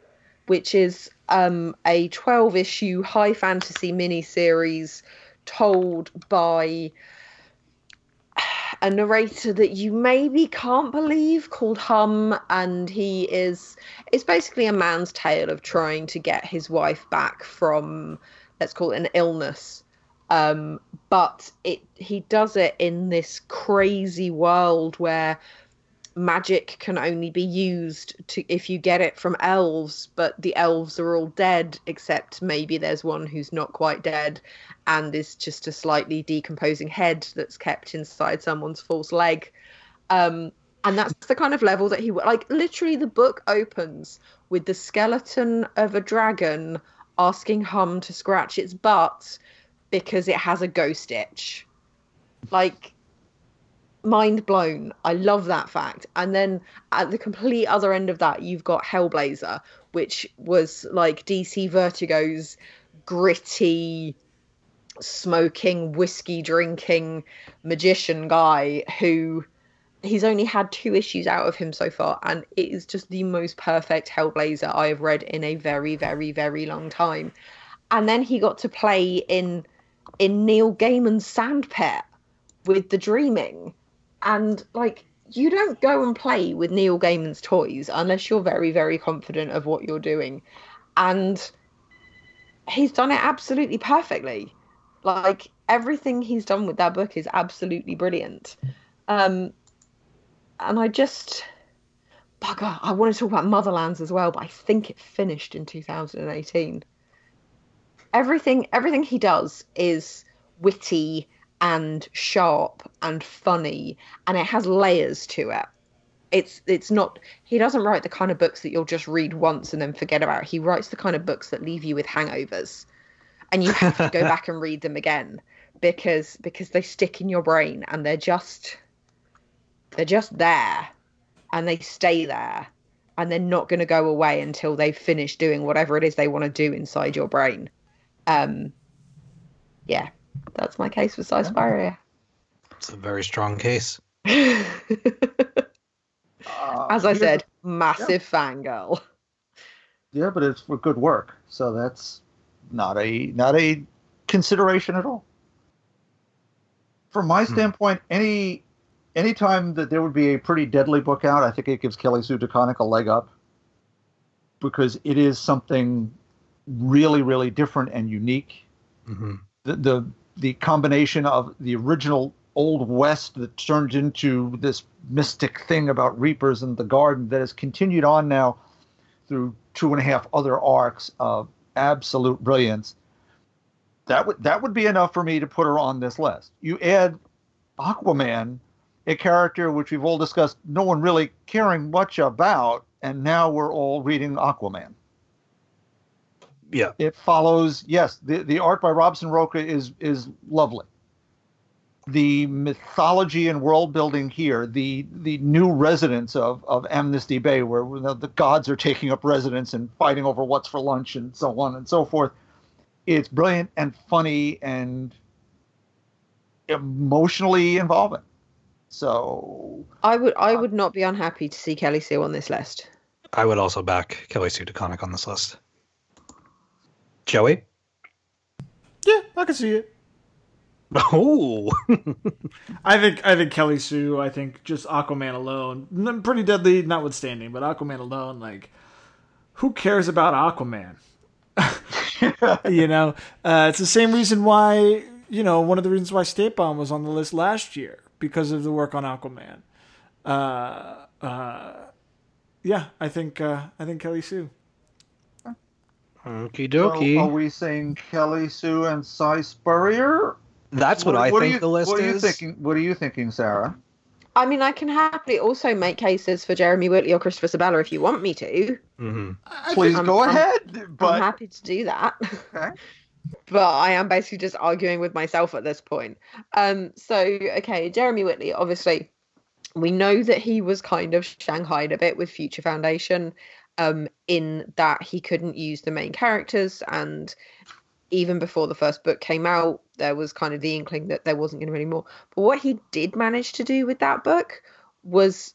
which is um, a 12 issue high fantasy mini series told by a narrator that you maybe can't believe called Hum, and he is it's basically a man's tale of trying to get his wife back from let's call it an illness. Um, but it he does it in this crazy world where magic can only be used to if you get it from elves but the elves are all dead except maybe there's one who's not quite dead and is just a slightly decomposing head that's kept inside someone's false leg. Um and that's the kind of level that he like literally the book opens with the skeleton of a dragon asking hum to scratch its butt because it has a ghost itch like mind blown. I love that fact. And then at the complete other end of that, you've got Hellblazer, which was like DC Vertigo's gritty, smoking, whiskey drinking magician guy who he's only had two issues out of him so far, and it is just the most perfect Hellblazer I have read in a very, very, very long time. And then he got to play in in Neil Gaiman's Sandpit with the Dreaming. And like you don't go and play with Neil Gaiman's toys unless you're very very confident of what you're doing. And he's done it absolutely perfectly. Like everything he's done with that book is absolutely brilliant. Um and I just bugger I want to talk about Motherlands as well but I think it finished in 2018 everything everything he does is witty and sharp and funny and it has layers to it. It's it's not he doesn't write the kind of books that you'll just read once and then forget about. He writes the kind of books that leave you with hangovers and you have to go back and read them again because because they stick in your brain and they're just they're just there and they stay there and they're not going to go away until they've finished doing whatever it is they want to do inside your brain um yeah that's my case for Cy Spurrier. It's a very strong case. Uh, As I here's- said, massive fangirl. yeah, but it's for good work, so that's not a not a consideration at all. From my Hmm. standpoint, any any time that there would be a pretty deadly book out, I think it gives Kelly Sue DeConnick a leg up because it is something really, really different and unique. hmm the the the combination of the original old west that turned into this mystic thing about reapers and the garden that has continued on now through two and a half other arcs of absolute brilliance that would that would be enough for me to put her on this list. You add aquaman a character which we've all discussed no one really caring much about and now we're all reading aquaman Yeah. it follows yes the, the art by robson rocha is is lovely the mythology and world building here the the new residents of of amnesty bay where the, the gods are taking up residence and fighting over what's for lunch and so on and so forth it's brilliant and funny and emotionally involving so I would I uh, would not be unhappy to see Kelly Sue on this list. I would also back Kelly Sue DeConnick on this list. Joey? Yeah, I can see it. Oh, I think I think Kelly Sue. I think just Aquaman alone, pretty deadly, notwithstanding, but Aquaman alone, like, who cares about Aquaman? you know, uh, it's the same reason why you know one of the reasons why State Bomb was on the list last year because of the work on Aquaman. Uh, uh, yeah, I think uh, I think Kelly Sue. Okie so dokie. are we saying kelly sue and cy spurrier That's what, I are think you, the list what are you is. thinking what are you thinking sarah I mean, I can happily also make cases for Jeremy Whitley or Christopher Sebela if you want me to. hmm please I'm- go I'm- ahead I'm happy to do that. Okay. but I am basically just arguing with myself at this point. Um, so okay, Jeremy Whitley, obviously, we know that he was kind of shanghaied a bit with Future Foundation, um, in that he couldn't use the main characters, and even before the first book came out, there was kind of the inkling that there wasn't going to be any more. But what he did manage to do with that book was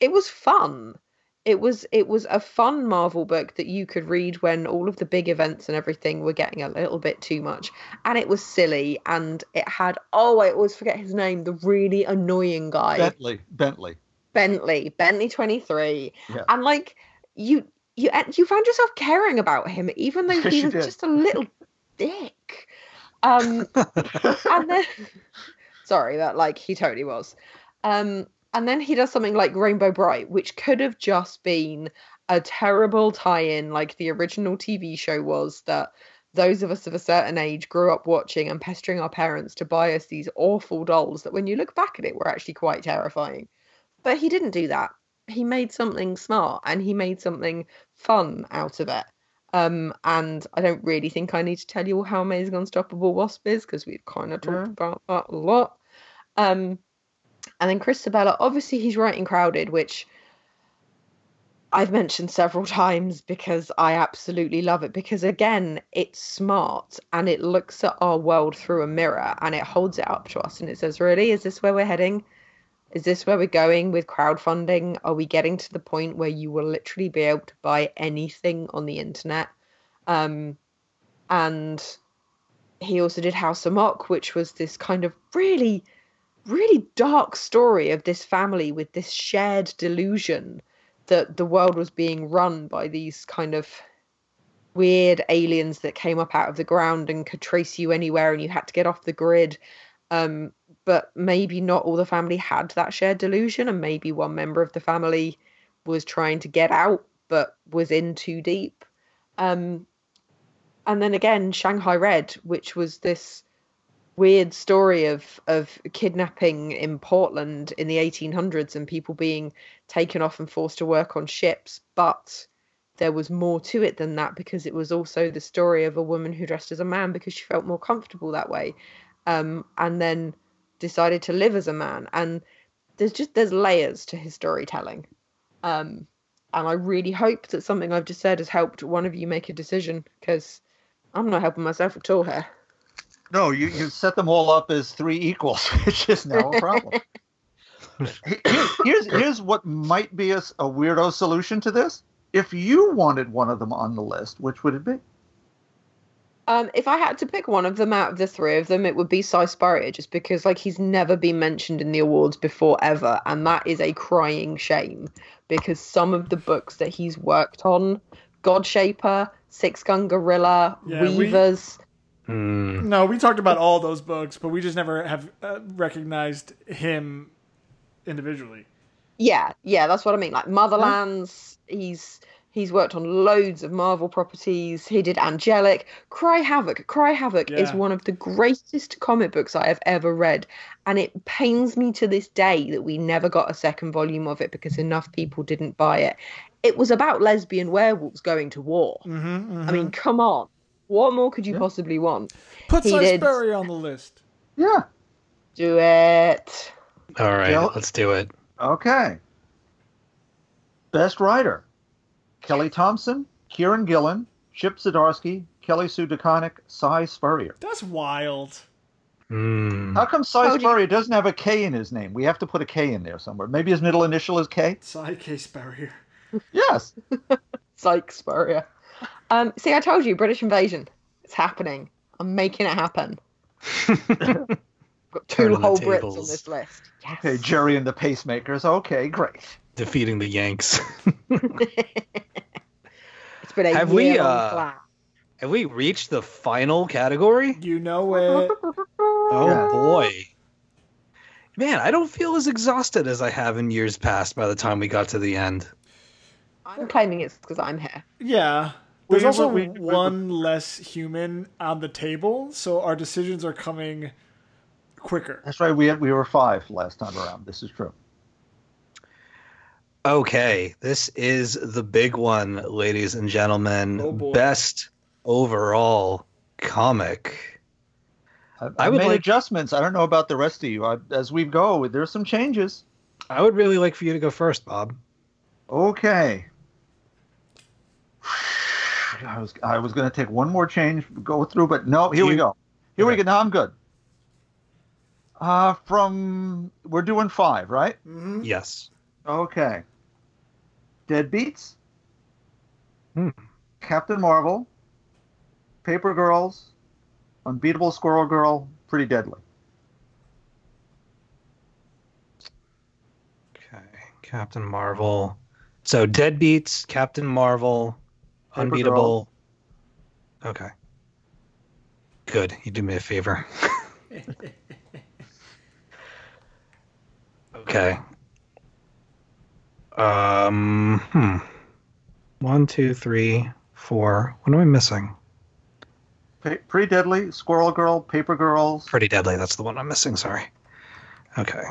it was fun. It was it was a fun Marvel book that you could read when all of the big events and everything were getting a little bit too much, and it was silly. And it had oh, I always forget his name, the really annoying guy. Bentley. Bentley. Bentley, Bentley 23. Yeah. And like you you you found yourself caring about him even though he was just a little dick. Um and then sorry, that like he totally was. Um and then he does something like Rainbow Brite, which could have just been a terrible tie-in like the original TV show was that those of us of a certain age grew up watching and pestering our parents to buy us these awful dolls that when you look back at it were actually quite terrifying. But he didn't do that. He made something smart and he made something fun out of it. Um, and I don't really think I need to tell you all how amazing Unstoppable Wasp is because we've kind of talked Yeah. about that a lot. Um, and then Chris Sebela, obviously he's writing Crowded, which I've mentioned several times because I absolutely love it. Because again, it's smart and it looks at our world through a mirror and it holds it up to us and it says, Really, is this where we're heading? Is this where we're going with crowdfunding? Are we getting to the point where you will literally be able to buy anything on the internet? Um, and he also did House of Mock, which was this kind of really, really dark story of this family with this shared delusion that the world was being run by these kind of weird aliens that came up out of the ground and could trace you anywhere and you had to get off the grid. Um, but maybe not all the family had that shared delusion, and maybe one member of the family was trying to get out but was in too deep. Um, and then again, Shanghai Red, which was this weird story of of kidnapping in Portland in the 1800s and people being taken off and forced to work on ships, but there was more to it than that because it was also the story of a woman who dressed as a man because she felt more comfortable that way um, and then decided to live as a man and there's just there's layers to his storytelling um, and i really hope that something i've just said has helped one of you make a decision because i'm not helping myself at all here No, you, you set them all up as three equals, which is now a problem. Here's here's what might be a weirdo solution to this. If you wanted one of them on the list, which would it be? Um, if I had to pick one of them out of the three of them, it would be Cy Spurrier, just because like he's never been mentioned in the awards before ever, and that is a crying shame. Because some of the books that he's worked on, Godshaper, Six Gun Gorilla, Yeah, we- Weavers, Hmm. No, we talked about all those books, but we just never have uh, recognized him individually. yeah, yeah, that's what I mean. Like Motherlands, he's he's worked on loads of Marvel properties. He did Angelic, Cry Havoc. Cry Havoc is one of the greatest comic books I have ever read, and it pains me to this day that we never got a second volume of it because enough people didn't buy it. It was about lesbian werewolves going to war. Mm-hmm, I mean, come on. What more could you possibly want? put he Cy did- on the list. Yeah. Do it. All right, Bill? let's do it. Okay. Best writer: Kelly Thompson, Kieran Gillen, Chip Zdarsky, Kelly Sue DeConnick, Cy Spurrier. That's wild. Hmm. How come Cy Oh, do you- Spurrier doesn't have a K in his name? We have to put a K in there somewhere. Maybe his middle initial is K. Cy K. Spurrier. Yes. Psych Spurrier. Um, see, I told you, British invasion. It's happening. I'm making it happen. Got two Turning whole Brits on this list. Yes. Okay, Gerry and the Pacemakers. Okay, great. Defeating the Yanks. It's been a Have we, uh. Have we reached the final category? You know it. Oh Yeah. boy. Man, I don't feel as exhausted as I have in years past by the time we got to the end. I'm claiming it's because I'm here. Yeah. There's We- also we- we- one less human on the table, so our decisions are coming quicker. That's right. We had, we were five last time around. This is true. Okay, this is the big one, ladies and gentlemen. Oh. Best overall comic. I, I I would made like- adjustments. I don't know about the rest of you. I, as we go, there's some changes. I would really like for you to go first, Bob. Okay. I was I was going to take one more change, go through, but no. Here we go. Here we go. Now I'm good. Uh, from we're doing five, right? Mm-hmm. Yes. Okay. Deadbeats, Hmm. Captain Marvel, Paper Girls, Unbeatable Squirrel Girl, Pretty Deadly. Okay. Captain Marvel. So Deadbeats, Captain Marvel, Paper Unbeatable. Okay. Good. You do me a favor. okay. Um. Hmm. One, two, three, four. What am I missing? Pa- Pretty Deadly, Squirrel Girl, Paper Girls. Pretty Deadly. That's the one I'm missing. Sorry. Okay.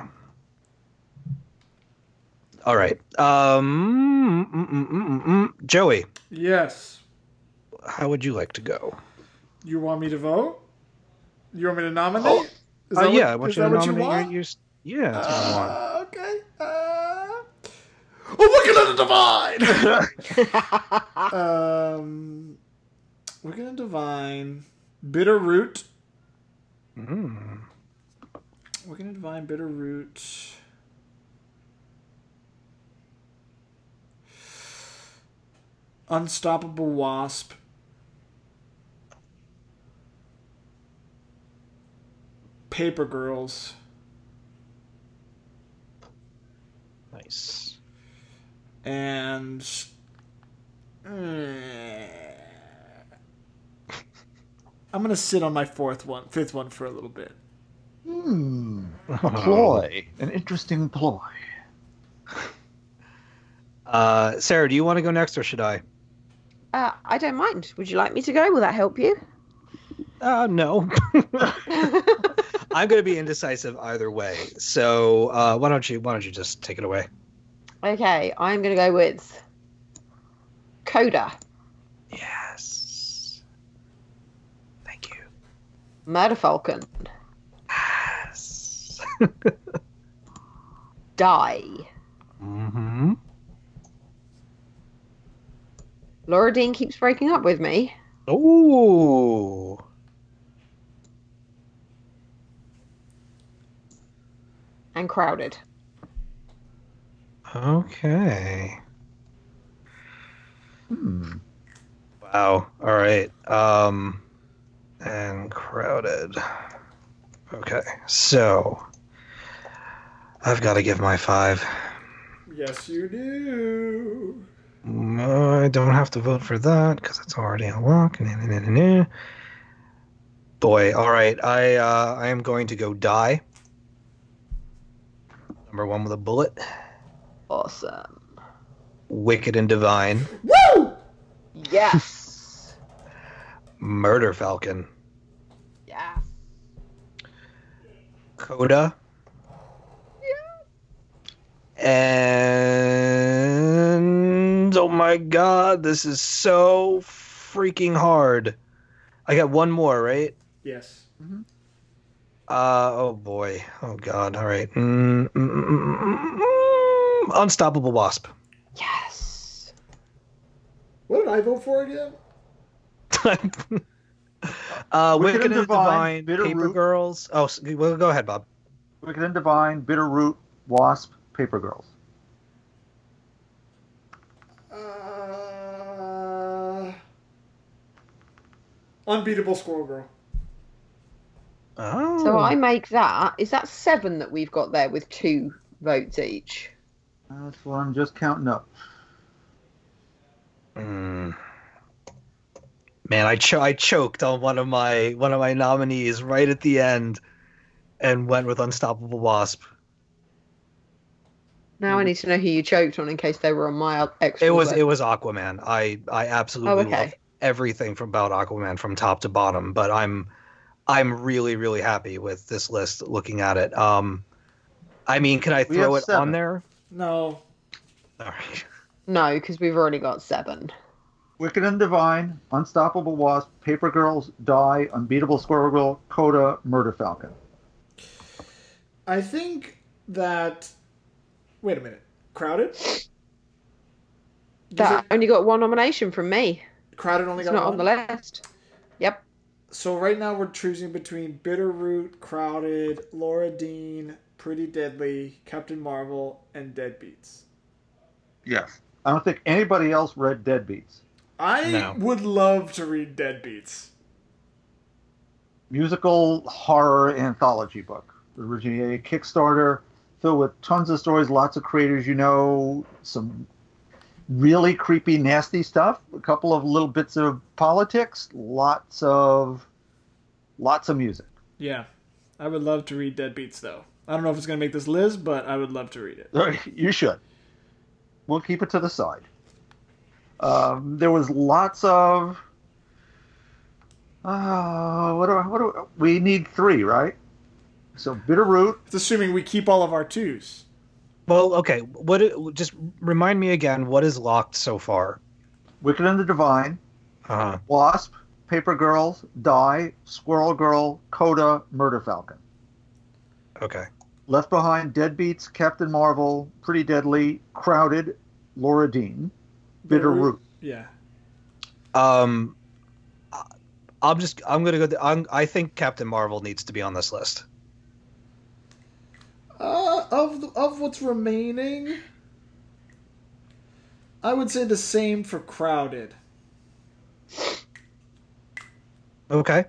All right. Um. mm, mm, mm, mm, mm. Joey, Yes. how would you like to go? You want me to vote? You want me to nominate? Is Uh, that yeah, I want is you to that what you nominate want? your, your. Yeah, that's what I want. Uh, okay. Uh, oh, we're gonna divine. um, we're gonna divine Bitterroot. Mm. We're gonna divine Bitterroot. Unstoppable wasp. Paper girls. Nice. And. I'm gonna sit on my fourth one, fifth one for a little bit. Hmm. A Oh. ploy. An interesting ploy. Uh, Sarah, do you want to go next or should I? Uh, I don't mind. Would you like me to go? Will that help you? Uh, no. I'm going to be indecisive either way. So uh, why don't you why don't you just take it away? Okay, I'm going to go with Coda, Yes. Thank you. Murder Falcon, Yes. Die, mm-hmm. Laura Dean keeps breaking up with me, Ooh. and Crowded. Okay. Hmm. Wow. All right. Um, and crowded. Okay. So I've got to give my five. Yes, you do. I don't have to vote for that because it's already a lock. Nah, nah, nah. Boy, all right. I uh, I am going to go die. Number one with a bullet. Awesome. Wicked and divine. Woo! Yes. Murder Falcon. yes. Coda. Yeah. And oh my god, this is so freaking hard. I got one more, right? Yes. Mm-hmm. Uh oh boy. Oh god. All right. Mm, mm, mm, mm Unstoppable Wasp. Yes. What did I vote for again? uh, Wicked Wicked and and Divine, Divine, Bitter Paper Root. Girls. Oh, well, go ahead, Bob. Wicked and Divine, Bitterroot, Wasp, Paper Girls. Uh, unbeatable Squirrel Girl. Oh. So I make that. Is that seven that we've got there with two votes each? That's what I'm just counting up. Mm. Man, I cho- I choked on one of my one of my nominees right at the end, and went with Unstoppable Wasp. Now I need to know who you choked on in case they were on my extra. It was vote. it was Aquaman. I I absolutely Oh, okay. love everything from about Aquaman from top to bottom. But I'm I'm really really happy with this list. Looking at it, um, I mean, can I throw it seven. on there? No. All right. No, because we've already got seven. Wicked and Divine, Unstoppable Wasp, Paper Girls, Die, Unbeatable Squirrel Girl, Coda, Murder Falcon. I think that. Wait a minute. Crowded? Does That only got one nomination from me. Crowded only It's got not one? on the list. Yep. So right now we're choosing between Bitterroot, Crowded, Laura Dean, Pretty Deadly, Captain Marvel, and Deadbeats. Yes. I don't think anybody else read Deadbeats. I No. would love to read Deadbeats. Musical horror anthology book. Originally a Kickstarter filled with tons of stories, lots of creators you know, some really creepy, nasty stuff, a couple of little bits of politics, lots of lots of music. Yeah, I would love to read Deadbeats though. I don't know if it's gonna make this list, but I would love to read it. You should. We'll keep it to the side. Um, there was lots of. Uh, what do, I- what do, we need three, right? So Bitterroot, It's assuming we keep all of our twos. Well, okay. What? Just remind me again. What is locked so far? Wicked and the Divine, uh-huh. Wasp, Paper Girls, Die, Squirrel Girl, Coda, Murder Falcon. okay. Left Behind, Deadbeats, Captain Marvel, Pretty Deadly, Crowded, Laura Dean, Bitterroot. Yeah. Um, I- I'm just. I'm gonna go. I'm, I think Captain Marvel needs to be on this list. Uh, of of what's remaining, I would say the same for Crowded. Okay.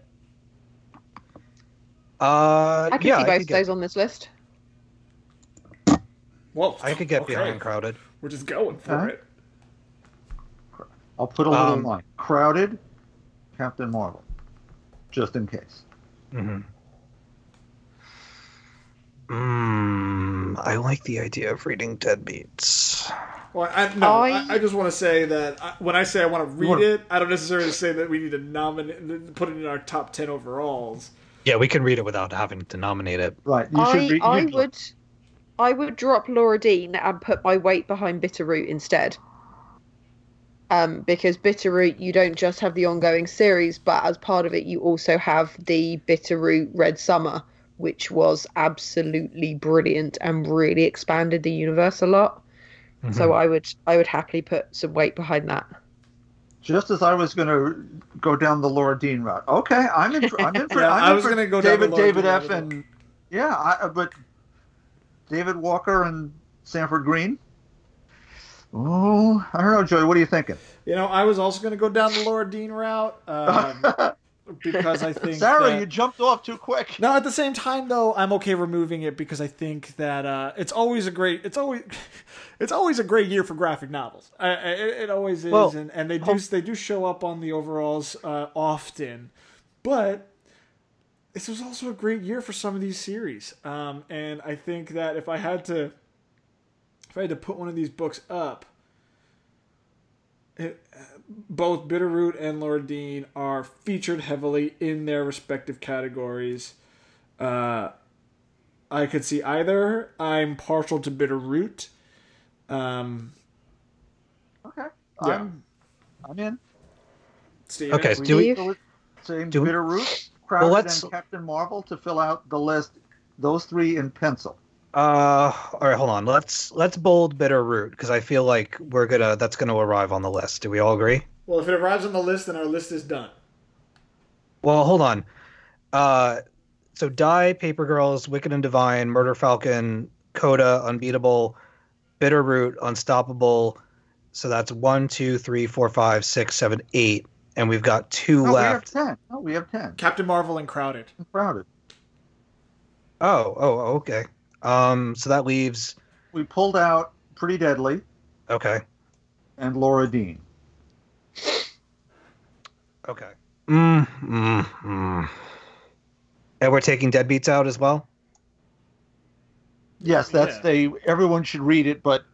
Uh, I can yeah, see both could get, those on this list. Whoa! I could get okay. behind Crowded. We're just going for Huh? it. I'll put a little Um, line. Crowded, Captain Marvel, just in case. Mm-hmm. Mm, I like the idea of reading Deadbeats. Well, I, no, I, I- I just want to say that I, when I say I want to read wanna- it, I don't necessarily say that we need to nominate, put it in our top ten overalls. Yeah, we can read it without having to nominate it. Right. You I, should read. I you- would, I would drop Laura Dean and put my weight behind Bitterroot instead. Um, because Bitterroot, you don't just have the ongoing series, but as part of it, you also have the Bitterroot Red Summer, which was absolutely brilliant and really expanded the universe a lot. Mm-hmm. So I would, I would happily put some weight behind that. Just as I was going to go down the Laura Dean route. Okay, I'm in. For, I'm in for. Yeah, I'm I was gonna go down the David, Laura David Dean F. and yeah, I, but David Walker and Sanford Greene. Oh, I don't know, Joey. What are you thinking? You know, I was also going to go down the Laura Dean route um, because I think Sarah, that- you jumped off too quick. No, at the same time, though, I'm okay removing it because I think that uh, it's always a great, it's always, it's always a great year for graphic novels. I, I, it, always is, Well, and, and they do they do show up on the overalls uh, often, but this was also a great year for some of these series. Um, and I think that if I had to, if I had to put one of these books up, it, both Bitterroot and Laura Dean are featured heavily in their respective categories. Uh, I could see either. I'm partial to Bitterroot. Um, Okay, Yeah. I'm. I'm in. Steven? Okay, We do we? need to Same do we- Bitterroot, Crowded, let's- and Captain Marvel to fill out the list. Those three in pencil. Uh, all right, hold on. Let's let's bold bitter root because I feel like we're gonna that's gonna arrive on the list. Do we all agree? Well, if it arrives on the list, then our list is done. Well, hold on. Uh, so Die, Paper Girls, Wicked and Divine, Murder Falcon, Coda, Unbeatable, Bitter Root, Unstoppable. So that's one, two, three, four, five, six, seven, eight, and we've got two No, left. we have ten. No, we have ten. Captain Marvel and Crowded. Crowded. Oh, oh, okay. Um, so that leaves We pulled out Pretty Deadly okay, and Laura Dean. okay. Mm, mm, mm. And we're taking Deadbeats out as well. Yes, that's Yeah. they. Everyone should read it, but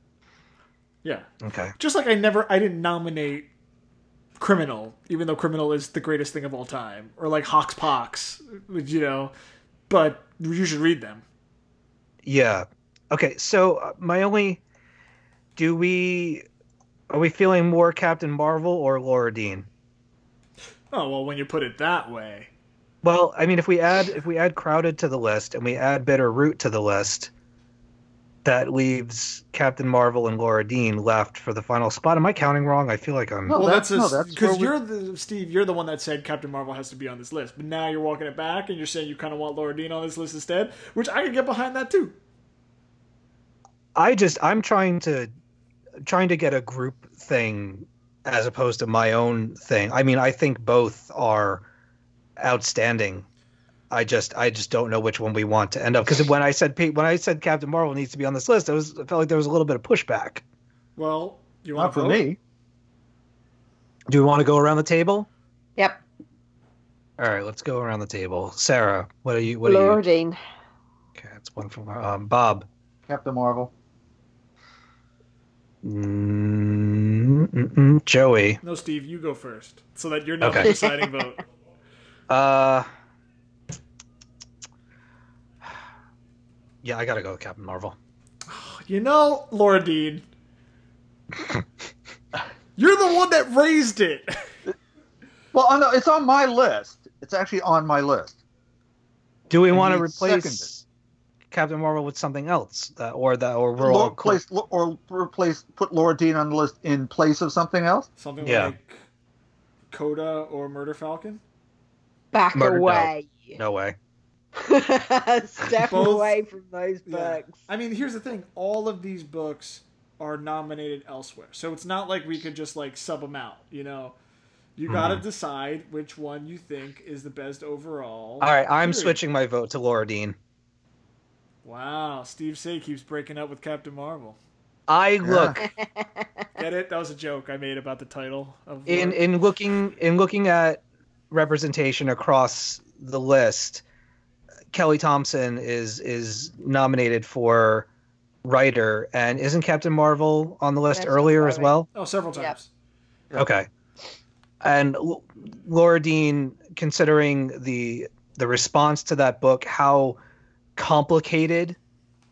Yeah. Okay. Just like I never, I didn't nominate Criminal, even though Criminal is the greatest thing of all time, or like Hawks Pox, you know, but you should read them. Yeah. Okay. So uh, my only, do we, are we feeling more Captain Marvel or Laura Dean? Oh well, when you put it that way, Well, I mean, if we add if we add Crowded to the list and we add Bitter Root to the list, that leaves Captain Marvel and Laura Dean left for the final spot. Am I counting wrong? I feel like I'm. No. well, that's- that's no, that's because we- you're the Steve. You're the one that said Captain Marvel has to be on this list, but now you're walking it back and you're saying you kind of want Laura Dean on this list instead, which I could get behind that too. I just I'm trying to trying to get a group thing as opposed to my own thing. I mean, I think both are outstanding. I just I just don't know which one we want to end up because when I said Pete- when I said Captain Marvel needs to be on this list, it was I felt like there was a little bit of pushback. Well, you want Not for me. Do we want to go around the table? Yep. All right, let's go around the table. Sarah, what are you? What are Laura you? Dean. Okay, that's one from um, Bob. Captain Marvel. Mm, mm, mm, Joey. No, Steve, you go first, so that you're not Okay. the deciding vote. Uh, yeah, I gotta go with Captain Marvel. You know, Laura Dean, you're the one that raised it. Well, I know it's on my list. It's actually on my list. Do we And want to he replace Captain Marvel with something else, that, or that, or we're all Lo- place or replace put Laura Dean on the list in place of something else. Something Yeah. like Coda or Murder Falcon. Back Murder- no. away. No way. Step Both- away from those Yeah. books. I mean, here's the thing: all of these books are nominated elsewhere, so it's not like we could just like sub them out. You know, you got to Mm-hmm. decide which one you think is the best overall. All right, I'm Period. switching my vote to Laura Dean. Wow, Steve Say keeps breaking up with Captain Marvel. I look Get it? That was a joke I made about the title of in Laura. in looking in looking at representation across the list. Kelly Thompson is is nominated for writer, and isn't Captain Marvel on the list Yes, earlier as well? Oh, several Yep. times. Okay. And L- Laura Dean, considering the the response to that book, how complicated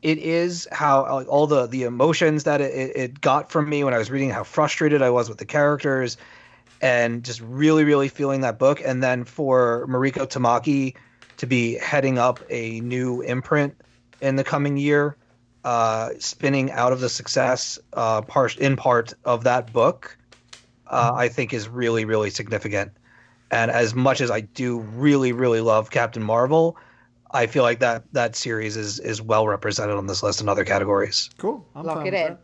it is, how like, all the the emotions that it, it, it got from me when I was reading, how frustrated I was with the characters, and just really, really feeling that book. And then for Mariko Tamaki to be heading up a new imprint in the coming year, uh, spinning out of the success uh, part in part of that book uh, I think is really, really significant. And as much as I do really, really love Captain Marvel, I feel like that that series is is well represented on this list in other categories. Cool. I'm Lock it with in.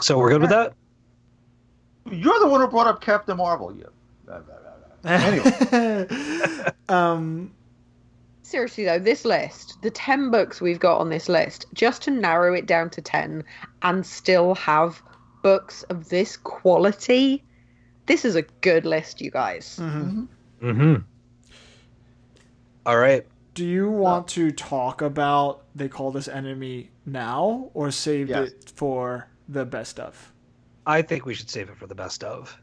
So we're good with that. You're the one who brought up Captain Marvel. You. That. um, Seriously though, this list, the 10 books we've got on this list, just to narrow it down to 10 and still have books of this quality, this is a good list, you guys. Mm-hmm. All right. do you want to talk about They Call This Enemy now, or save Yes. it for the best of? I think we should save it for the best of.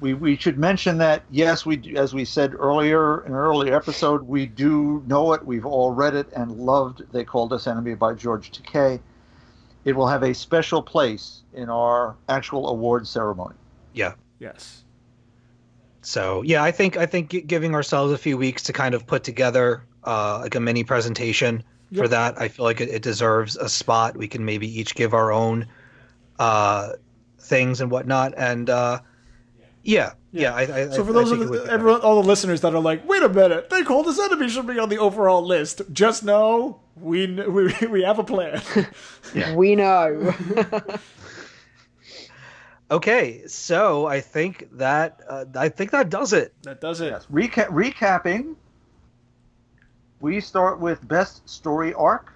We, we should mention that yes, we do, as we said earlier in an earlier episode, we do know it. We've all read it and loved. They called us enemy by George Takei. It will have a special place in our actual award ceremony. Yeah. Yes. So yeah, I think I think giving ourselves a few weeks to kind of put together uh, like a mini presentation for that, I feel like it, it deserves a spot. We can maybe each give our own uh, things and whatnot, and uh, yeah, yeah. I, I, So for I- those I of think it would the, everyone, all the listeners that are like, "Wait a minute, They Call This Enemy should be on the overall list," just know we we we have a plan. We know. Okay, so I think that uh, I think that does it. that does it. Yes. Reca- recapping, we start with Best Story Arc,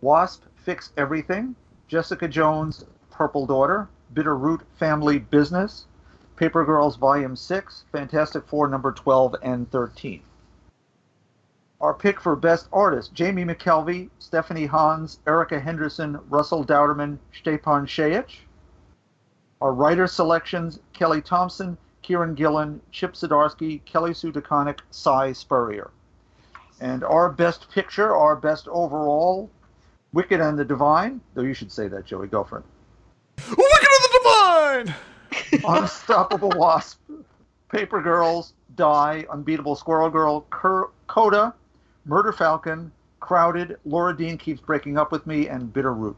Wasp Fix Everything, Jessica Jones, Purple Daughter, Bitterroot Family Business, Paper Girls Volume 6, Fantastic Four number 12 and 13. Our pick for Best Artist, Jamie McKelvie, Stephanie Hans, Erica Henderson, Russell Dauterman, Stjepan Sejic. Our writer selections, Kelly Thompson, Kieron Gillen, Chip Zdarsky, Kelly Sue DeConnick, Cy Spurrier. And our best picture, our best overall, Wicked and the Divine, though you should say that, Joey, go. Wicked and the Divine. Unstoppable Wasp, Paper Girls, Die, Unbeatable Squirrel Girl, Cur- Coda, Murder Falcon, Crowded, Laura Dean Keeps Breaking Up With Me, and Bitter Root.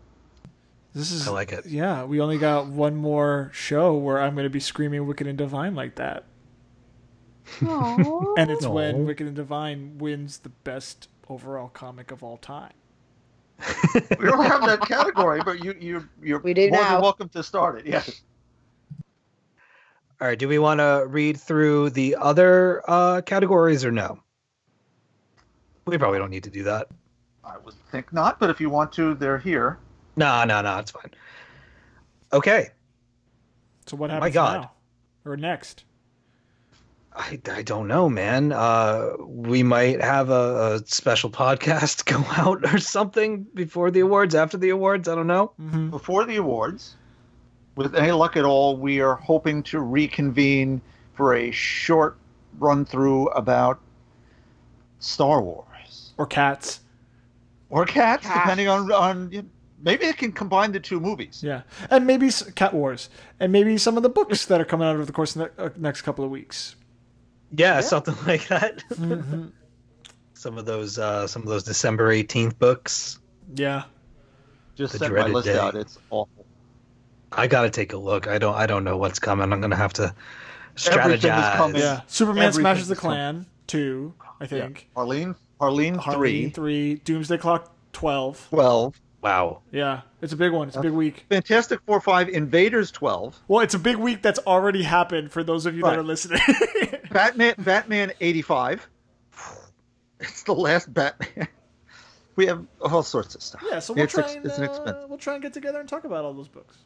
This is I like it. Yeah, we only got one more show where I'm going to be screaming Wicked and Divine like that. And it's when Wicked and Divine wins the best overall comic of all time. We don't have that category, but you you you're We do more now. than welcome to start it. Yes. All right. Do we want to read through the other uh, categories or no? We probably don't need to do that. I would think not, but if you want to, they're here. No, no, no. It's fine. Okay. So what My happens God. now? Or next? I, I don't know, man. Uh, we might have a, a special podcast go out or something before the awards, after the awards. I don't know. Mm-hmm. Before the awards, with any luck at all, we are hoping to reconvene for a short run through about Star Wars Or cats? or Cats, Cats. depending on on maybe it can combine the two movies. Yeah, and maybe Cat Wars, and maybe some of the books that are coming out over the course of the uh, next couple of weeks. Yeah, something like that. Mm-hmm. some of those, uh, some of those December eighteenth books. Yeah, Just The sent my list day. out. It's awful. I gotta take a look. I don't, I don't know what's coming. I'm gonna have to strategize. yeah. Superman Everything smashes the is coming. Klan two, I think. Harleen, Harleen, Harleen three, three, Doomsday Clock twelve. twelve. Wow. Yeah, it's a big one. It's a big week. Fantastic Four, five, Invaders, twelve. Well, it's a big week that's already happened for those of you that are listening. Batman, Batman, eighty-five. It's the last Batman. We have all sorts of stuff. yeah, so we'll it's, try ex- and it's an uh, we'll try and get together and talk about all those books.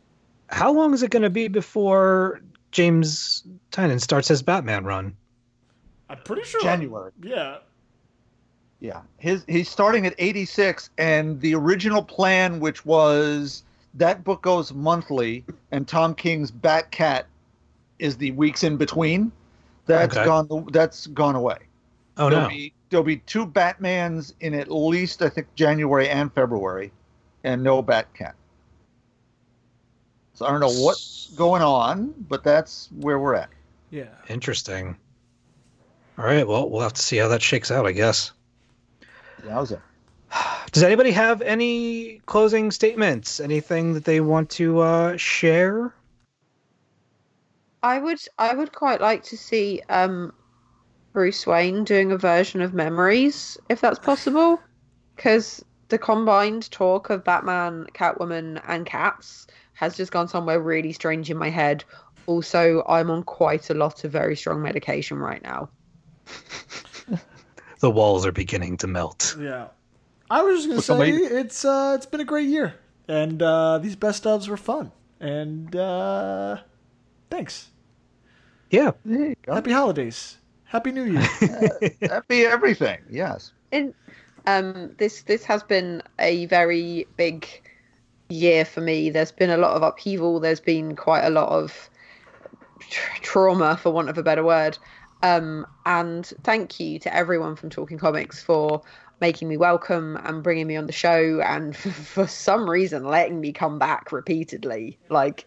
How long is it gonna be before James Tynion starts his Batman run? I'm pretty sure January. Yeah, Yeah, his he's starting at 86, and the original plan, which was that book goes monthly, and Tom King's Batcat is the weeks in between. That's Okay. gone. That's gone away. Oh there'll no. be there'll be two Batmans in at least I think January and February, and no Bat Cat. So I don't know what's going on, but that's where we're at. yeah. Interesting. All right. Well, we'll have to see how that shakes out, I guess. How's it? Does anybody have any closing statements? Anything that they want to uh, share? I would I would quite like to see um Bruce Wayne doing a version of Memories if that's possible cuz the combined talk of Batman, Catwoman and Cats has just gone somewhere really strange in my head. Also, I'm on quite a lot of very strong medication right now. The walls are beginning to melt. Yeah. I was just gonna Well, say somebody- it's uh it's been a great year. And uh these best ofs were fun. And uh thanks. Yeah. There you go. Happy holidays. Happy New Year. Happy everything. Yes. in um this this has been a very big year for me there's been a lot of upheaval there's been quite a lot of tr- trauma for want of a better word um and thank you to everyone from talking comics for making me welcome and bringing me on the show and for some reason letting me come back repeatedly like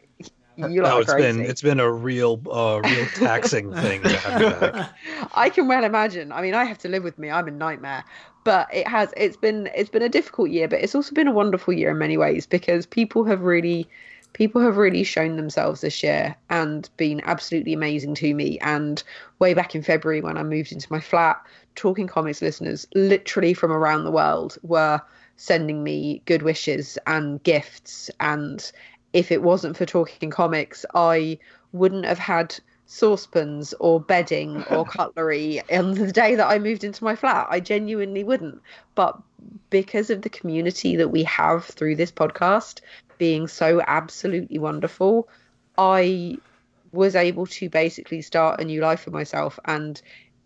you No, are it's crazy. been it's been a real uh, real taxing thing to have you back. I can well imagine. I mean, I have to live with me. I'm a nightmare. But it has. It's been. It's been a difficult year, but it's also been a wonderful year in many ways because people have really, people have really shown themselves this year and been absolutely amazing to me. And way back in February when I moved into my flat, talking comics listeners, literally from around the world, were sending me good wishes and gifts. And if it wasn't for talking comics, I wouldn't have had saucepans or bedding or cutlery on the day that I moved into my flat. I genuinely wouldn't. But because of the community that we have through this podcast being so absolutely wonderful, I was able to basically start a new life for myself and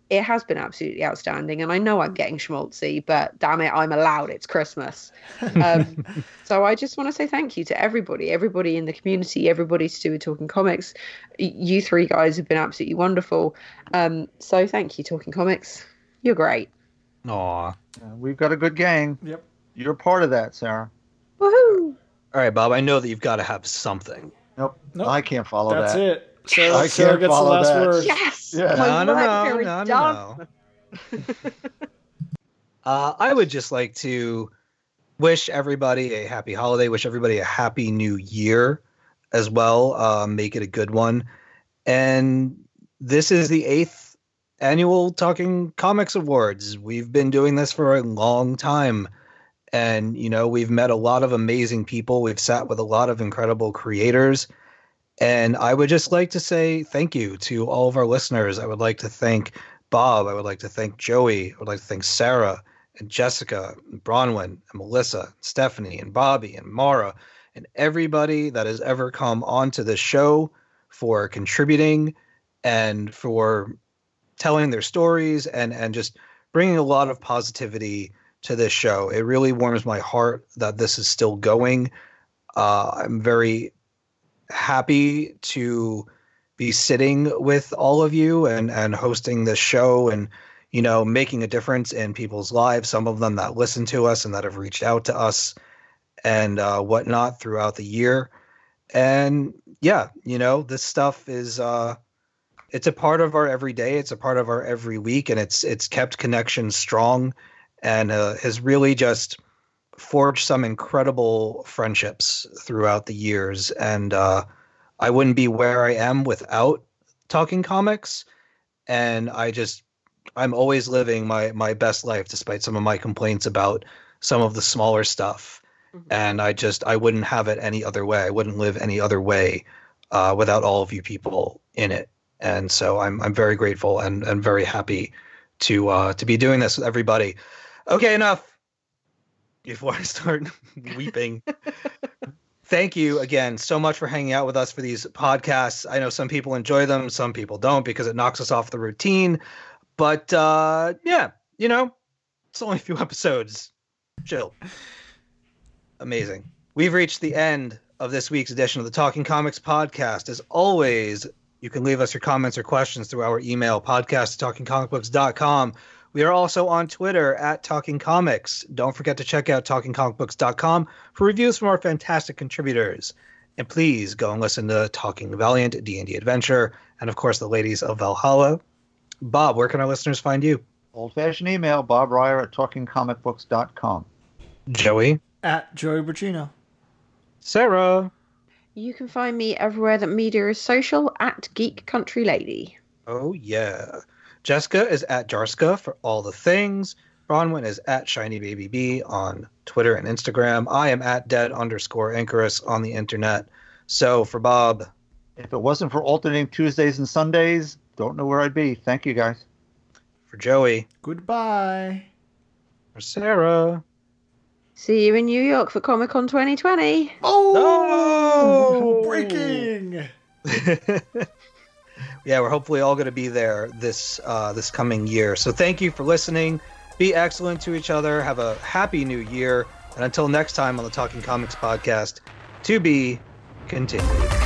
it has been absolutely outstanding and i know i'm getting schmaltzy but damn it i'm allowed it's christmas um, so i just want to say thank you to everybody everybody in the community everybody to do with talking comics you three guys have been absolutely wonderful um, so thank you talking comics you're great Aw. Uh, we've got a good gang. yep. You're part of that, Sarah. woohoo All right, Bob. I know that you've got to have something. Nope. Nope. I can't follow That's that. That's it. Sarah, I Sarah can't gets the last that. word. yes Yeah. No, no, no, no, no, no. Uh, I would just like to wish everybody a happy holiday. Wish everybody a happy new year as well. Uh, make it a good one. And this is the eighth annual Talking Comics Awards. We've been doing this for a long time, And, you know, we've met a lot of amazing people. We've sat with a lot of incredible creators. And I would just like to say thank you to all of our listeners. I would like to thank Bob. I would like to thank Joey. I would like to thank Sarah and Jessica, and Bronwyn, and Melissa, and Stephanie, and Bobby, and Mara, and everybody that has ever come onto this show for contributing and for telling their stories and and just bringing a lot of positivity to this show. It really warms my heart that this is still going. Uh, I'm very happy to be sitting with all of you and and hosting this show and you know making a difference in people's lives. Some of them that listen to us and that have reached out to us and uh, whatnot throughout the year. And yeah, you know this stuff is. Uh, it's a part of our everyday. It's a part of our every week, and it's it's kept connections strong, and uh, has really just forged some incredible friendships throughout the years. And uh, I wouldn't be where I am without talking comics. And I just I'm always living my my best life, despite some of my complaints about some of the smaller stuff. Mm-hmm. And I just I wouldn't have it any other way. I wouldn't live any other way uh, without all of you people in it and so I'm I'm very grateful and and very happy to uh, to be doing this with everybody. Okay, enough. Before I start weeping, thank you again so much for hanging out with us for these podcasts. I know some people enjoy them, some people don't because it knocks us off the routine. But uh, yeah, you know, it's only a few episodes. Chill. Amazing. We've reached the end of this week's edition of the Talking Comics podcast. As always, you can leave us your comments or questions through our email, podcast at talkingcomicbooks.com. We are also on Twitter at Talking Comics. Don't forget to check out talkingcomicbooks.com for reviews from our fantastic contributors. And please go and listen to Talking Valiant, D&D Adventure, and of course the Ladies of Valhalla. Bob, where can our listeners find you? Old fashioned email, Bob Reyer at talkingcomicbooks.com. Joey, At Joey Braccino. Sarah. You can find me everywhere that media is social at Geek Country Lady. Oh yeah. Jessica is at Jarska for all the things. Bronwyn is at Shiny Baby B on Twitter and Instagram. I am at dead underscore Anchorus on the internet. So for Bob, If it wasn't for alternating Tuesdays and Sundays, don't know where I'd be. Thank you guys. for Joey, Goodbye. for Sarah. See you in New York for Comic Con 2020. Oh, No! breaking. yeah, we're hopefully all going to be there this uh, this coming year. So thank you for listening. Be excellent to each other. Have a happy new year. And until next time on the Talking Comics podcast, to be continued.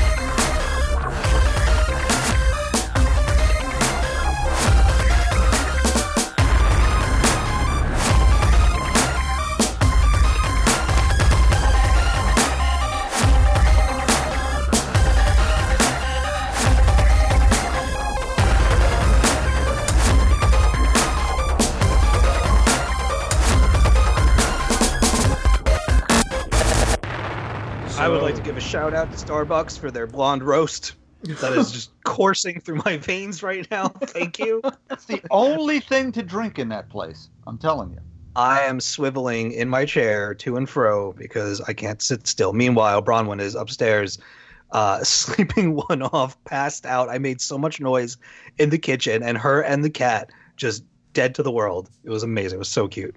Shout out to Starbucks for their blonde roast that is just coursing through my veins right now. Thank you. It's the only thing to drink in that place. I'm telling you. I am swiveling in my chair to and fro because I can't sit still. Meanwhile, Bronwyn is upstairs, uh, sleeping one off, passed out. I made so much noise in the kitchen, and her and the cat just dead to the world. It was amazing. It was so cute.